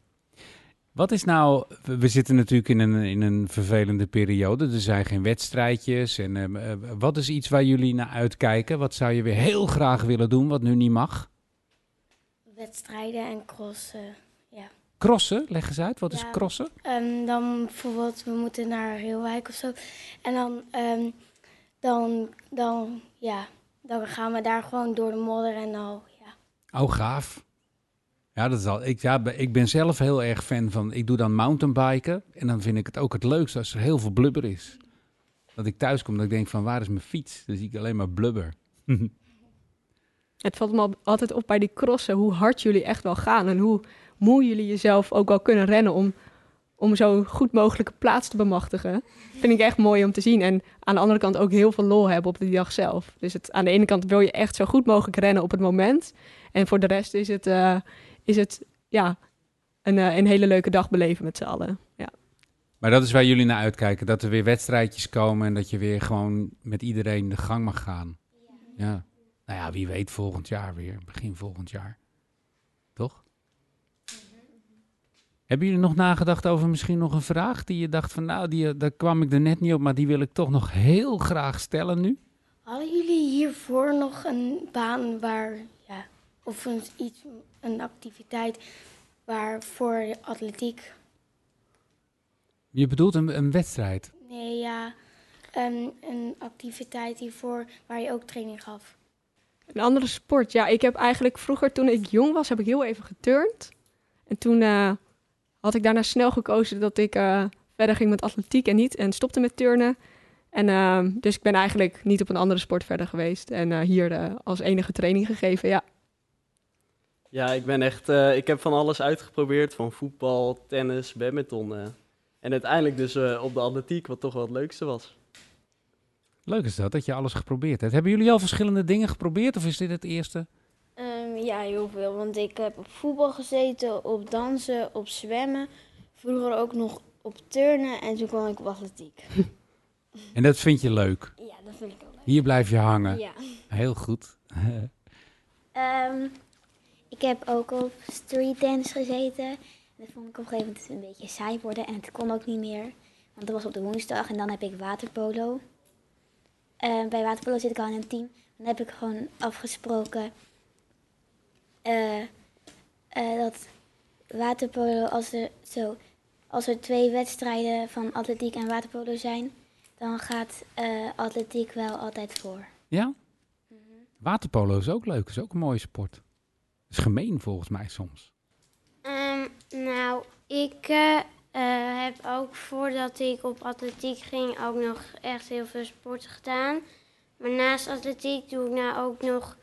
[SPEAKER 6] Wat is nou, we zitten natuurlijk in een, in een vervelende periode. Er zijn geen wedstrijdjes. En, eh, wat is iets waar jullie naar uitkijken? Wat zou je weer heel graag willen doen, wat nu niet mag?
[SPEAKER 7] Wedstrijden en crossen.
[SPEAKER 6] Crossen, leg eens uit. Wat is
[SPEAKER 7] Ja.
[SPEAKER 6] crossen?
[SPEAKER 7] Ehm, dan bijvoorbeeld, we moeten naar Reelwijk of zo. En dan, ehm, dan, dan, ja, dan gaan we daar gewoon door de modder en al, ja.
[SPEAKER 6] Oh, gaaf. Ja, dat is al, ik, ja, ik ben zelf heel erg fan van. Ik doe dan mountainbiken. En dan vind ik het ook het leukste als er heel veel blubber is. Dat ik thuis kom dat ik denk van waar is mijn fiets? Dan zie ik alleen maar blubber.
[SPEAKER 2] Het valt me al- altijd op bij die crossen hoe hard jullie echt wel gaan. En hoe moe jullie jezelf ook wel kunnen rennen om, om zo goed mogelijke plaats te bemachtigen. Vind ik echt mooi om te zien. En aan de andere kant ook heel veel lol hebben op die dag zelf. Dus het, aan de ene kant wil je echt zo goed mogelijk rennen op het moment. En voor de rest is het, eh, is het ja, een, eh, een hele leuke dag beleven met z'n allen. Ja.
[SPEAKER 6] Maar dat is waar jullie naar uitkijken. Dat er weer wedstrijdjes komen en dat je weer gewoon met iedereen de gang mag gaan. Ja. Nou ja, wie weet volgend jaar weer. Begin volgend jaar. Toch? Hebben jullie nog nagedacht over misschien nog een vraag die je dacht van nou, die, daar kwam ik er net niet op, maar die wil ik toch nog heel graag stellen nu?
[SPEAKER 7] Hadden jullie hiervoor nog een baan waar, ja, of een, iets, een activiteit waar voor atletiek?
[SPEAKER 6] Je bedoelt een, een wedstrijd.
[SPEAKER 7] Nee, ja, een activiteit hiervoor waar je ook training gaf.
[SPEAKER 2] Een andere sport. Ja, ik heb eigenlijk vroeger, toen ik jong was, heb ik heel even geturnd. En toen eh, had ik daarna snel gekozen dat ik eh, verder ging met atletiek en niet. En stopte met turnen. En eh, dus ik ben eigenlijk niet op een andere sport verder geweest. En hier als enige training gegeven, ja.
[SPEAKER 3] Ja, ik ben echt... ik heb van alles uitgeprobeerd. Van voetbal, tennis, badminton. En uiteindelijk dus op de atletiek, wat toch wel het leukste was.
[SPEAKER 6] Leuk is dat, dat je alles geprobeerd hebt. Hebben jullie al verschillende dingen geprobeerd of is dit het eerste?
[SPEAKER 1] Ehm, ja, heel veel. Want ik heb op voetbal gezeten, op dansen, op zwemmen.
[SPEAKER 8] vroeger ook nog op turnen en toen kwam ik op atletiek.
[SPEAKER 6] En dat vind je leuk?
[SPEAKER 8] Ja, dat vind ik wel leuk.
[SPEAKER 6] Hier blijf je hangen?
[SPEAKER 8] Ja.
[SPEAKER 6] Heel goed.
[SPEAKER 5] Ehm, ik heb ook op street dance gezeten. Dat vond ik op een gegeven moment een beetje saai worden en het kon ook niet meer. Want dat was op de woensdag en dan heb ik waterpolo. Eh, bij waterpolo zit ik al in een team. Dan heb ik gewoon afgesproken eh, eh, dat waterpolo, als er, zo, als er twee wedstrijden van atletiek en waterpolo zijn, dan gaat eh, atletiek wel altijd voor.
[SPEAKER 6] Ja? Waterpolo is ook leuk. is ook een mooie sport. is gemeen volgens mij soms.
[SPEAKER 1] Ehm, nou, ik eh, eh, heb ook voordat ik op atletiek ging ook nog echt heel veel sporten gedaan. Maar naast atletiek doe ik nou ook nog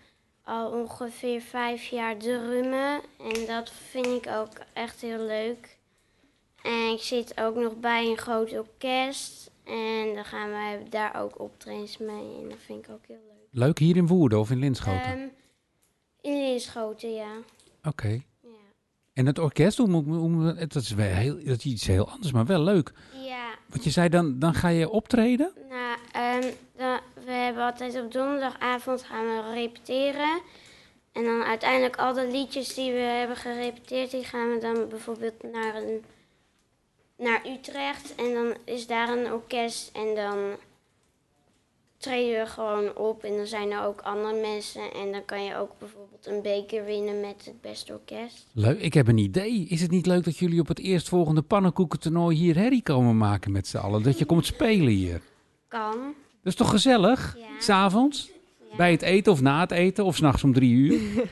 [SPEAKER 1] al ongeveer vijf jaar drummen. En dat vind ik ook echt heel leuk. En ik zit ook nog bij een groot orkest. En dan gaan wij daar ook optredens mee. En dat vind ik ook heel leuk.
[SPEAKER 6] Leuk hier in Woerden of in Linschoten?
[SPEAKER 1] Ehm, in Linschoten, ja.
[SPEAKER 6] Oké. En het orkest, hoe hoe dat is wel heel, dat is iets heel anders, maar wel leuk.
[SPEAKER 1] Ja,
[SPEAKER 6] Want je zei dan, dan ga je optreden?
[SPEAKER 1] Nou, ehm, dan, we hebben altijd op donderdagavond gaan we repeteren. En dan uiteindelijk al de liedjes die we hebben gerepeteerd, die gaan we dan bijvoorbeeld naar, een, naar Utrecht. En dan is daar een orkest en dan treden we gewoon op. En dan zijn er ook andere mensen. En dan kan je ook bijvoorbeeld een beker winnen met het beste orkest.
[SPEAKER 6] Leuk, ik heb een idee. Is het niet leuk dat jullie op het eerstvolgende pannenkoekentoernooi hier herrie komen maken met z'n allen? Dat je komt spelen hier.
[SPEAKER 1] Kan.
[SPEAKER 6] Dat is toch gezellig?
[SPEAKER 1] Ja.
[SPEAKER 6] S'avonds?
[SPEAKER 1] Ja.
[SPEAKER 6] Bij het eten of na het eten? Of s'nachts om drie uur?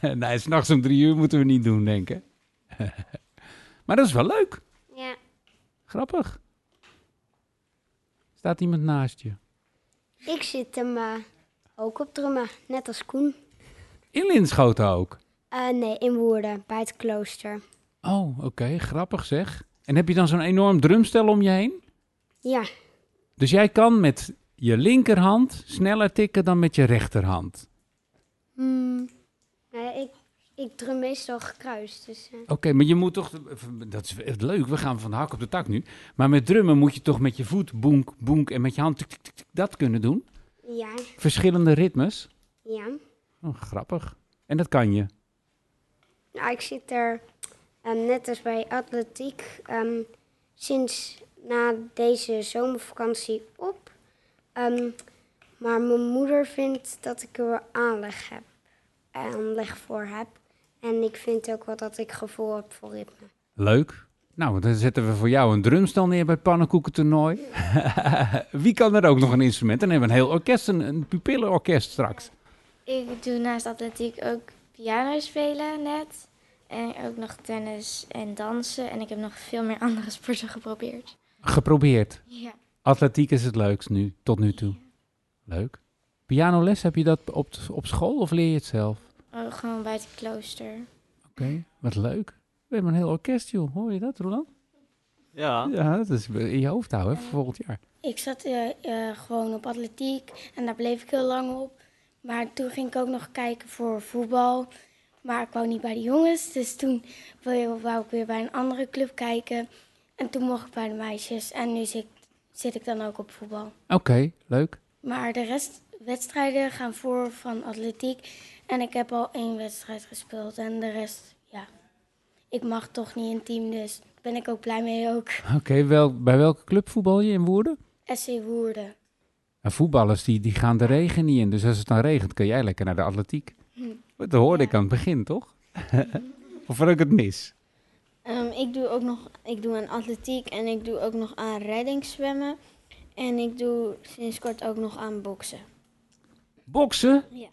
[SPEAKER 6] nee, s'nachts om drie uur moeten we niet doen, denk ik. maar dat is wel leuk.
[SPEAKER 1] Ja.
[SPEAKER 6] Grappig. Staat iemand naast je?
[SPEAKER 4] Ik zit hem eh, ook op drummen, net als Koen.
[SPEAKER 6] In Linschoten ook?
[SPEAKER 4] Eh, nee, in Woerden, bij het klooster.
[SPEAKER 6] Oh, oké. Grappig zeg. En heb je dan zo'n enorm drumstel om je heen?
[SPEAKER 4] Ja,
[SPEAKER 6] Dus jij kan met je linkerhand sneller tikken dan met je rechterhand.
[SPEAKER 4] Hmm. Nee, ik, ik drum meestal gekruist. Dus, eh,
[SPEAKER 6] Oké, maar je moet toch... Dat is echt leuk, we gaan van de hak op de tak nu. Maar met drummen moet je toch met je voet boenk, boenk en met je hand dat kunnen doen?
[SPEAKER 4] ja,
[SPEAKER 6] Verschillende ritmes.
[SPEAKER 4] ja.
[SPEAKER 6] Oh, grappig. En dat kan je.
[SPEAKER 4] Nou, ik zit er ehm, net als bij atletiek ehm, sinds na deze zomervakantie op. Ehm, maar mijn moeder vindt dat ik er aanleg, heb, aanleg voor heb. En ik vind ook wel dat ik gevoel heb voor ritme.
[SPEAKER 6] Leuk. Nou, dan zetten we voor jou een drumstel neer bij het pannenkoekentoernooi. Wie kan er ook nog een instrument? Dan hebben we een heel orkest, een, een pupillenorkest straks.
[SPEAKER 7] Ik doe naast atletiek ook piano spelen net. En ook nog tennis en dansen. En ik heb nog veel meer andere sporten geprobeerd.
[SPEAKER 6] Geprobeerd.
[SPEAKER 7] Ja.
[SPEAKER 6] Atletiek is het leukst nu, tot nu toe. Leuk. Pianoles, heb je dat op, op school of leer je het zelf?
[SPEAKER 7] Oh, gewoon bij het klooster.
[SPEAKER 6] Oké, wat leuk. We hebben een heel orkest, joh. Hoor je dat, Roland?
[SPEAKER 3] Ja.
[SPEAKER 6] Ja, dat is in je hoofd houden hè, voor volgend jaar.
[SPEAKER 8] Ik zat eh, eh, gewoon op atletiek en daar bleef ik heel lang op. Maar toen ging ik ook nog kijken voor voetbal. Maar ik wou niet bij de jongens, dus toen wou, wou ik weer bij een andere club kijken. En toen mocht ik bij de meisjes en nu zit, zit ik dan ook op voetbal.
[SPEAKER 6] Oké, leuk.
[SPEAKER 8] Maar de rest wedstrijden gaan voor van atletiek. En ik heb al één wedstrijd gespeeld en de rest, ja. Ik mag toch niet in team, dus daar ben ik ook blij mee ook.
[SPEAKER 6] Oké, wel, bij welke club voetbal je in Woerden?
[SPEAKER 8] SC Woerden.
[SPEAKER 6] En voetballers die, die gaan de regen niet in. Dus als het dan regent, kun jij lekker naar de atletiek. Dat hoorde ik aan het begin, toch? of vond ik het mis?
[SPEAKER 8] Ehm, ik doe ook nog ik doe aan atletiek en ik doe ook nog aan reddingszwemmen. En ik doe sinds kort ook nog aan boksen.
[SPEAKER 6] Boksen?
[SPEAKER 8] Ja.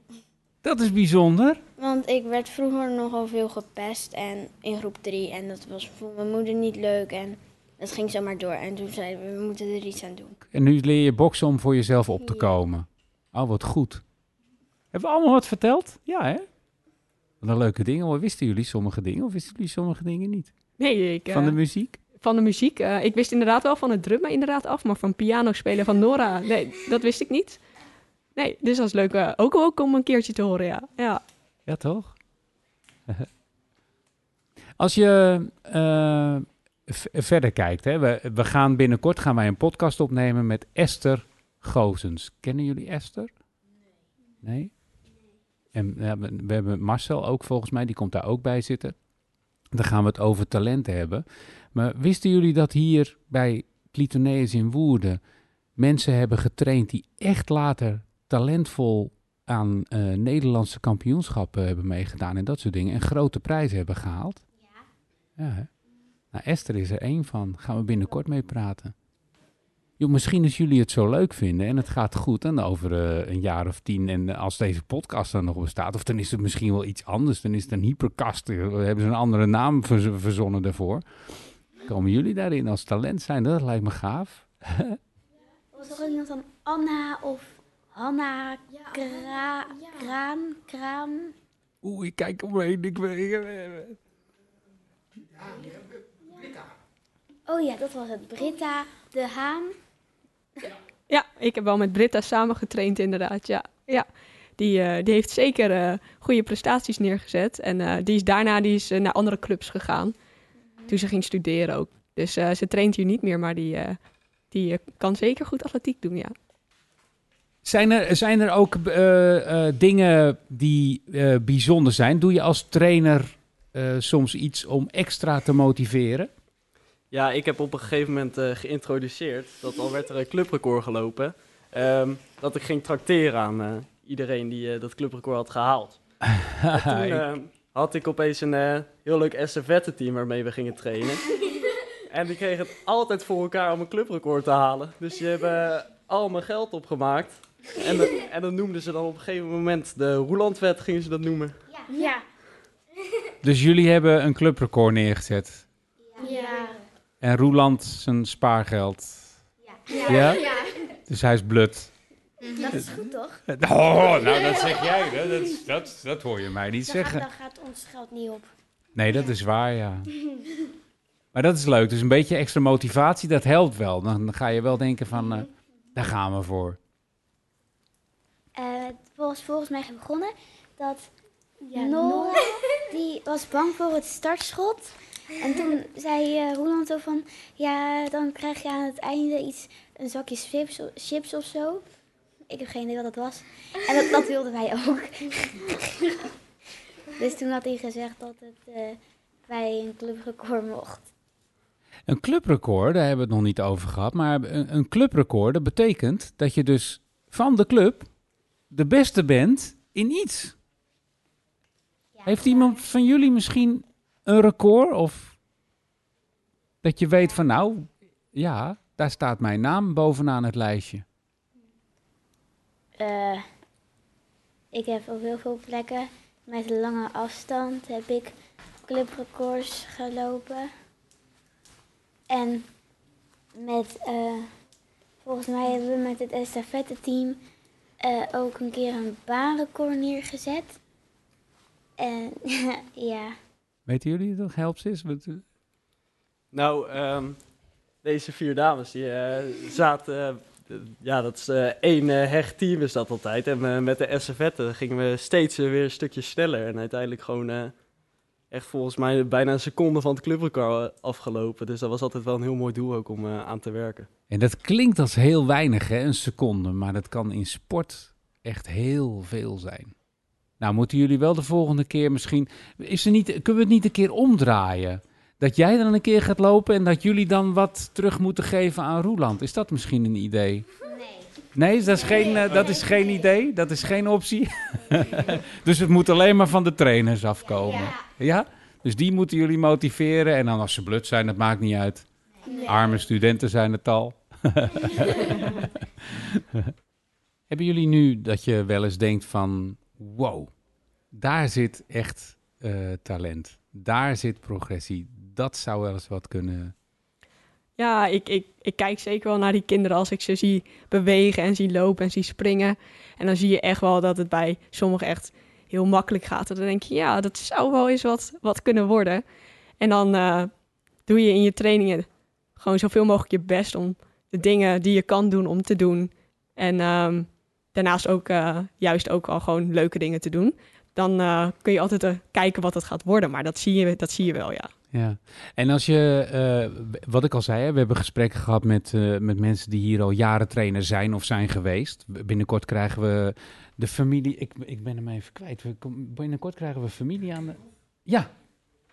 [SPEAKER 6] Dat is bijzonder.
[SPEAKER 8] Want ik werd vroeger nogal veel gepest en in groep 3 en dat was voor mijn moeder niet leuk en dat ging zomaar door. En toen zeiden we, we moeten er iets aan doen.
[SPEAKER 6] En nu leer je boksen om voor jezelf op te
[SPEAKER 8] Ja.
[SPEAKER 6] komen. Oh, wat goed. Hebben we allemaal wat verteld? Ja, hè? Wat een leuke dingen. Wisten jullie sommige dingen of wisten jullie sommige dingen niet?
[SPEAKER 2] Nee, ik,
[SPEAKER 6] Van de
[SPEAKER 2] eh,
[SPEAKER 6] muziek?
[SPEAKER 2] van de muziek. eh, ik wist inderdaad wel van het drummen inderdaad af, maar van piano spelen van Nora, nee, dat wist ik niet. Nee, dus dat is leuk. eh, ook, ook om een keertje te horen, ja. ja.
[SPEAKER 6] Ja, toch? Als je eh, verder kijkt, hè, we, we gaan binnenkort gaan wij een podcast opnemen met Esther Gozens. Kennen jullie Esther? Nee? En we hebben Marcel ook volgens mij, die komt daar ook bij zitten. Dan gaan we het over talenten hebben. Maar wisten jullie dat hier bij Clitoneus in Woerden mensen hebben getraind die echt later talentvol aan eh, Nederlandse kampioenschappen hebben meegedaan en dat soort dingen en grote prijzen hebben gehaald? Ja. Ja, hè? Nou, Esther is er één van. Gaan we binnenkort mee praten. Joh, misschien als jullie het zo leuk vinden en het gaat goed en over eh, een jaar of tien en eh, als deze podcast dan nog bestaat, of dan is het misschien wel iets anders, dan is het een hyperkast, hebben ze een andere naam verz- verzonnen daarvoor. Komen jullie daarin als talent zijn? Dat lijkt me gaaf.
[SPEAKER 5] Was er ook iemand van Anna of Hanna Kra Kraan? Kraan?
[SPEAKER 6] Oeh, ik kijk omheen. Ik weet...
[SPEAKER 5] Oh ja, dat was het. Britta de Haan.
[SPEAKER 2] Ja, ik heb wel met Britta samen getraind inderdaad, ja. ja. Die, eh, die heeft zeker eh, goede prestaties neergezet. En eh, die is daarna die is, naar andere clubs gegaan. Toen ze ging studeren ook. Dus eh, ze traint hier niet meer, maar die, eh, die kan zeker goed atletiek doen, ja.
[SPEAKER 6] Zijn er, zijn er ook eh, eh, dingen die eh, bijzonder zijn? Doe je als trainer eh, soms iets om extra te motiveren?
[SPEAKER 3] Ja, ik heb op een gegeven moment eh, geïntroduceerd, dat al werd er een clubrecord gelopen, ehm, dat ik ging tracteren aan eh, iedereen die eh, dat clubrecord had gehaald. En toen eh, had ik opeens een eh, heel leuk estafette-team waarmee we gingen trainen. en die kregen het altijd voor elkaar om een clubrecord te halen. Dus die hebben al mijn geld opgemaakt. En, de- en dat noemden ze dan op een gegeven moment de Roelandwet, gingen ze dat noemen.
[SPEAKER 7] Ja.
[SPEAKER 6] Dus jullie hebben een clubrecord neergezet.
[SPEAKER 7] Ja.
[SPEAKER 6] En Roeland zijn spaargeld. Ja. Dus hij is blut.
[SPEAKER 5] Dat is goed toch?
[SPEAKER 6] Oh, nou dat zeg jij. hè. Dat, dat, dat hoor je mij niet
[SPEAKER 8] Dan gaat,
[SPEAKER 6] zeggen.
[SPEAKER 8] dan gaat ons geld niet op.
[SPEAKER 6] Nee, dat is waar, ja. Maar dat is leuk. Dus een beetje extra motivatie, dat helpt wel. Dan ga je wel denken van, eh, daar gaan we voor.
[SPEAKER 5] Eh, het was volgens mij begonnen dat
[SPEAKER 8] Ja,
[SPEAKER 5] Nora, die was bang voor het startschot. En toen zei eh Roland zo van, ja, dan krijg je aan het einde iets, een zakje chips, chips of zo. Ik heb geen idee wat dat was. En dat, dat wilden wij ook. dus toen had hij gezegd dat het eh, bij een clubrecord mocht.
[SPEAKER 6] Een clubrecord, daar hebben we het nog niet over gehad. Maar een, een clubrecord, dat betekent dat je dus van de club de beste bent in iets. Heeft iemand van jullie misschien een record? Of dat je weet van nou, ja, daar staat mijn naam bovenaan het lijstje.
[SPEAKER 5] Eh, ik heb op heel veel plekken met lange afstand heb ik clubrecords gelopen. En met, eh, volgens mij hebben we met het estafette team eh, ook een keer een baanrecord neergezet. En ja,
[SPEAKER 6] Weten jullie het nog, Helpsis? Wat, eh,
[SPEAKER 3] Nou, ehm, deze vier dames die eh, zaten. ja, dat is eh, één eh, hecht team is dat altijd. En met de estafette gingen we steeds weer een stukje sneller. En uiteindelijk gewoon eh, echt volgens mij bijna een seconde van het clubrecord eh, afgelopen. Dus dat was altijd wel een heel mooi doel ook om eh, aan te werken.
[SPEAKER 6] En dat klinkt als heel weinig, hè, een seconde. Maar dat kan in sport echt heel veel zijn. Nou, moeten jullie wel de volgende keer misschien... Is er niet, kunnen we het niet een keer omdraaien? Dat jij dan een keer gaat lopen en dat jullie dan wat terug moeten geven aan Roeland. Is dat misschien een idee? Nee. Dat is geen, eh, dat is geen idee? Dat is geen optie? dus het moet alleen maar van de trainers afkomen. Ja. Dus die moeten jullie motiveren. En dan als ze blut zijn, dat maakt niet uit. Arme studenten zijn het al. Hebben jullie nu dat je wel eens denkt van... Wow, daar zit echt eh, talent. Daar zit progressie. Dat zou wel eens wat kunnen...
[SPEAKER 2] Ja, ik, ik, ik kijk zeker wel naar die kinderen als ik ze zie bewegen en zie lopen en zie springen. En dan zie je echt wel dat het bij sommigen echt heel makkelijk gaat. En dan denk je, ja, dat zou wel eens wat, wat kunnen worden. En dan eh, doe je in je trainingen gewoon zoveel mogelijk je best om de dingen die je kan doen om te doen. En ehm, daarnaast ook eh, juist ook al gewoon leuke dingen te doen. dan eh, kun je altijd kijken wat het gaat worden. Maar dat zie je, dat zie je wel, ja.
[SPEAKER 6] Ja, en als je, eh, wat ik al zei, we hebben gesprekken gehad met, eh, met mensen die hier al jaren trainer zijn of zijn geweest. Binnenkort krijgen we de familie, ik, ik ben hem even kwijt. We, binnenkort krijgen we familie aan de. Ja,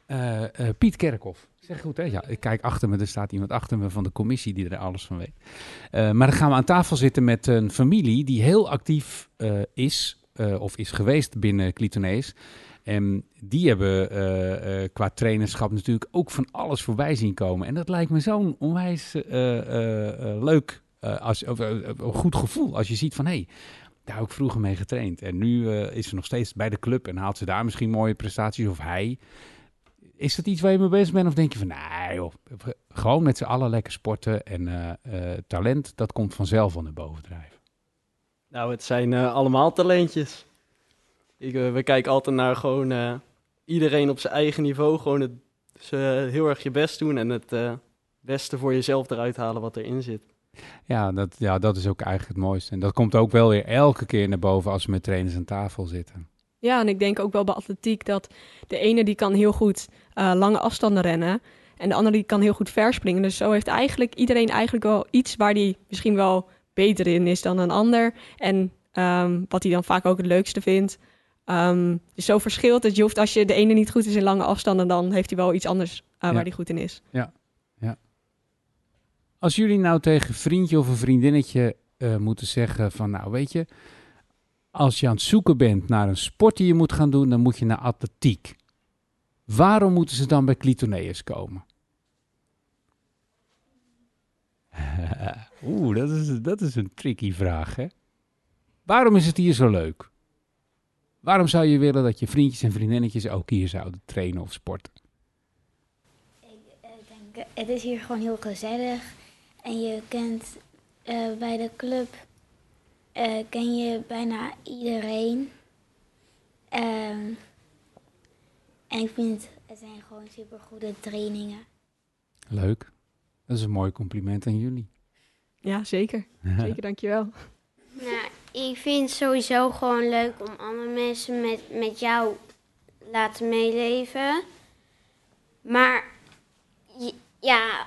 [SPEAKER 6] eh, Piet Kerkhoff. Zeg goed, hè? Ja, ik kijk achter me, er staat iemand achter me van de commissie die er alles van weet. Maar dan gaan we aan tafel zitten met een familie die heel actief is, of is geweest binnen Clitonees. En die hebben eh, eh, qua trainerschap natuurlijk ook van alles voorbij zien komen. En dat lijkt me zo'n onwijs eh, leuk, als, of, goed gevoel als je ziet van... hey, daar heb ik vroeger mee getraind. En nu is ze nog steeds bij de club en haalt ze daar misschien mooie prestaties of hij. Is dat iets waar je mee bezig bent of denk je van... nee gewoon met z'n allen lekker sporten en talent, dat komt vanzelf al naar boven drijven.
[SPEAKER 3] Nou, het zijn allemaal talentjes. Ik, eh, we kijken altijd naar gewoon eh, iedereen op zijn eigen niveau. Gewoon het, ze heel erg je best doen en het eh, beste voor jezelf eruit halen wat erin zit.
[SPEAKER 6] Ja dat, ja, dat is ook eigenlijk het mooiste. En dat komt ook wel weer elke keer naar boven als we met trainers aan tafel zitten.
[SPEAKER 2] Ja, en ik denk ook wel bij atletiek dat de ene die kan heel goed eh, lange afstanden rennen. En de andere die kan heel goed verspringen. Dus zo heeft eigenlijk iedereen eigenlijk wel iets waar die misschien wel beter in is dan een ander. En ehm, wat hij dan vaak ook het leukste vindt. Ehm, dus zo verschilt het. Je hoeft als je de ene niet goed is in lange afstanden, dan heeft hij wel iets anders eh,
[SPEAKER 6] Ja.
[SPEAKER 2] waar hij goed in is.
[SPEAKER 6] Als jullie nou tegen een vriendje of een vriendinnetje eh, moeten zeggen van... nou weet je, als je aan het zoeken bent naar een sport die je moet gaan doen... dan moet je naar atletiek. Waarom moeten ze dan bij Clitoneus komen? Oeh, dat is, dat is een tricky vraag, hè? Waarom is het hier zo leuk? Waarom zou je willen dat je vriendjes en vriendinnetjes ook hier zouden trainen of sporten?
[SPEAKER 5] Ik denk, het is hier gewoon heel gezellig. En je kent eh, bij de club eh, ken je bijna iedereen. Ehm, en ik vind het zijn gewoon super goede trainingen.
[SPEAKER 6] Leuk. Dat is een mooi compliment aan jullie.
[SPEAKER 2] Ja, zeker. Zeker, dankjewel.
[SPEAKER 1] Nou, ik vind het sowieso gewoon leuk om andere mensen met, met jou laten meeleven. Maar ja,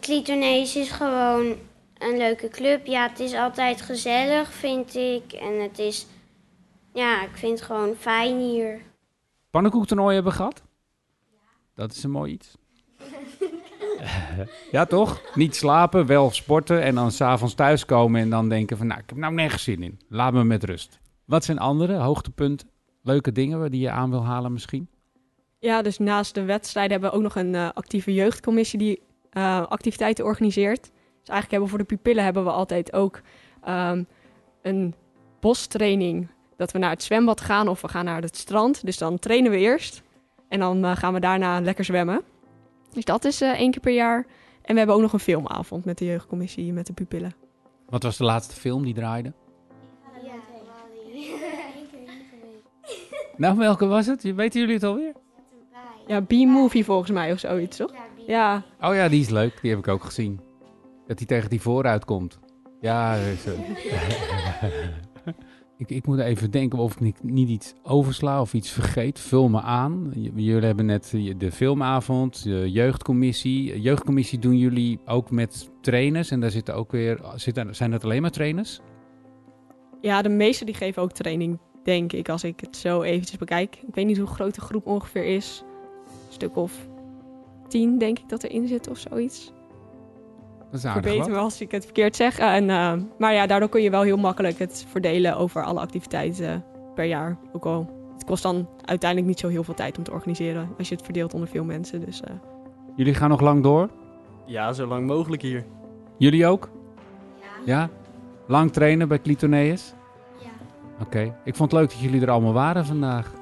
[SPEAKER 1] Clitonees is gewoon een leuke club. Ja, het is altijd gezellig, vind ik. En het is, ja, ik vind het gewoon fijn hier.
[SPEAKER 6] Pannenkoektoernooi hebben gehad? Dat is een mooi iets. ja, toch? Niet slapen, wel sporten en dan s'avonds thuiskomen en dan denken van... nou, ik heb nou nergens zin in. Laat me met rust. Wat zijn andere hoogtepunten, leuke dingen die je aan wil halen misschien?
[SPEAKER 2] Ja, dus naast de wedstrijden hebben we ook nog een eh, actieve jeugdcommissie die eh, activiteiten organiseert. Dus eigenlijk hebben we voor de pupillen hebben we altijd ook ehm, een bostraining. Dat we naar het zwembad gaan of we gaan naar het strand. Dus dan trainen we eerst en dan eh, gaan we daarna lekker zwemmen. Dus dat is eh, één keer per jaar. En we hebben ook nog een filmavond met de jeugdcommissie, met de pupillen.
[SPEAKER 6] Wat was de laatste film die draaide? Nou, welke was het? Weten jullie het alweer?
[SPEAKER 2] Ja, B-movie volgens mij of zoiets, toch? Ja,
[SPEAKER 6] Oh ja, die is leuk. Die heb ik ook gezien. Dat hij tegen die vooruit komt. Ja, dat is, ik, ik moet even denken of ik niet, iets oversla of iets vergeet. Vul me aan. Jullie hebben net eh, de filmavond, de jeugdcommissie. Jeugdcommissie doen jullie ook met trainers. En daar zitten ook weer... Zitten, zijn dat alleen maar trainers?
[SPEAKER 2] Ja, de meesten die geven ook training, denk ik, als ik het zo eventjes bekijk. Ik weet niet hoe groot de groep ongeveer is. Een stuk of tien, denk ik, dat erin zit of zoiets.
[SPEAKER 6] Dat is aardig
[SPEAKER 2] Verbeter
[SPEAKER 6] wat.
[SPEAKER 2] me als ik het verkeerd zeg. Eh, En, eh, maar ja, daardoor kun je wel heel makkelijk het verdelen over alle activiteiten per jaar. Ook al, het kost dan uiteindelijk niet zo heel veel tijd om te organiseren. Als je het verdeelt onder veel mensen. Dus eh,
[SPEAKER 6] Jullie gaan nog lang door?
[SPEAKER 3] Ja, zo lang mogelijk hier.
[SPEAKER 6] Jullie ook? Ja. Lang trainen bij Clitoneus?
[SPEAKER 5] Ja.
[SPEAKER 6] Oké. Ik vond het leuk dat jullie er allemaal waren vandaag.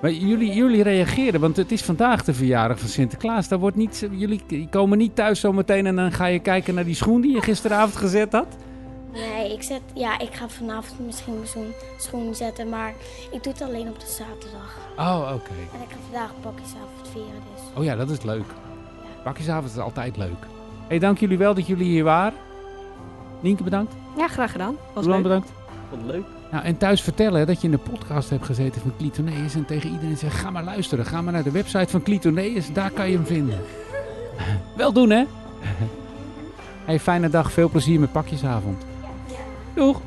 [SPEAKER 6] Maar jullie, jullie reageren, want het is vandaag de verjaardag van Sinterklaas. Daar wordt niet, jullie komen niet thuis zometeen en dan ga je kijken naar die schoen die je gisteravond gezet had?
[SPEAKER 8] Nee, ik, zet, ja, ik ga vanavond misschien mijn schoen, schoen zetten, maar ik doe het alleen op de zaterdag.
[SPEAKER 6] Oh, oké.
[SPEAKER 8] En ik ga vandaag pakjesavond vieren, dus.
[SPEAKER 6] Oh ja, dat is leuk. Pakjesavond is altijd leuk. hey, dank jullie wel dat jullie hier waren. Nienke bedankt.
[SPEAKER 2] ja, graag gedaan. Was
[SPEAKER 6] Roland
[SPEAKER 2] leuk.
[SPEAKER 6] bedankt.
[SPEAKER 3] Vond het leuk.
[SPEAKER 6] Nou, en thuis vertellen dat je in de podcast hebt gezeten van Clitoneus en tegen iedereen zegt, ga maar luisteren. Ga maar naar de website van Clitoneus, daar kan je hem vinden. Wel doen, hè? Hey, fijne dag, veel plezier met pakjesavond. Doeg!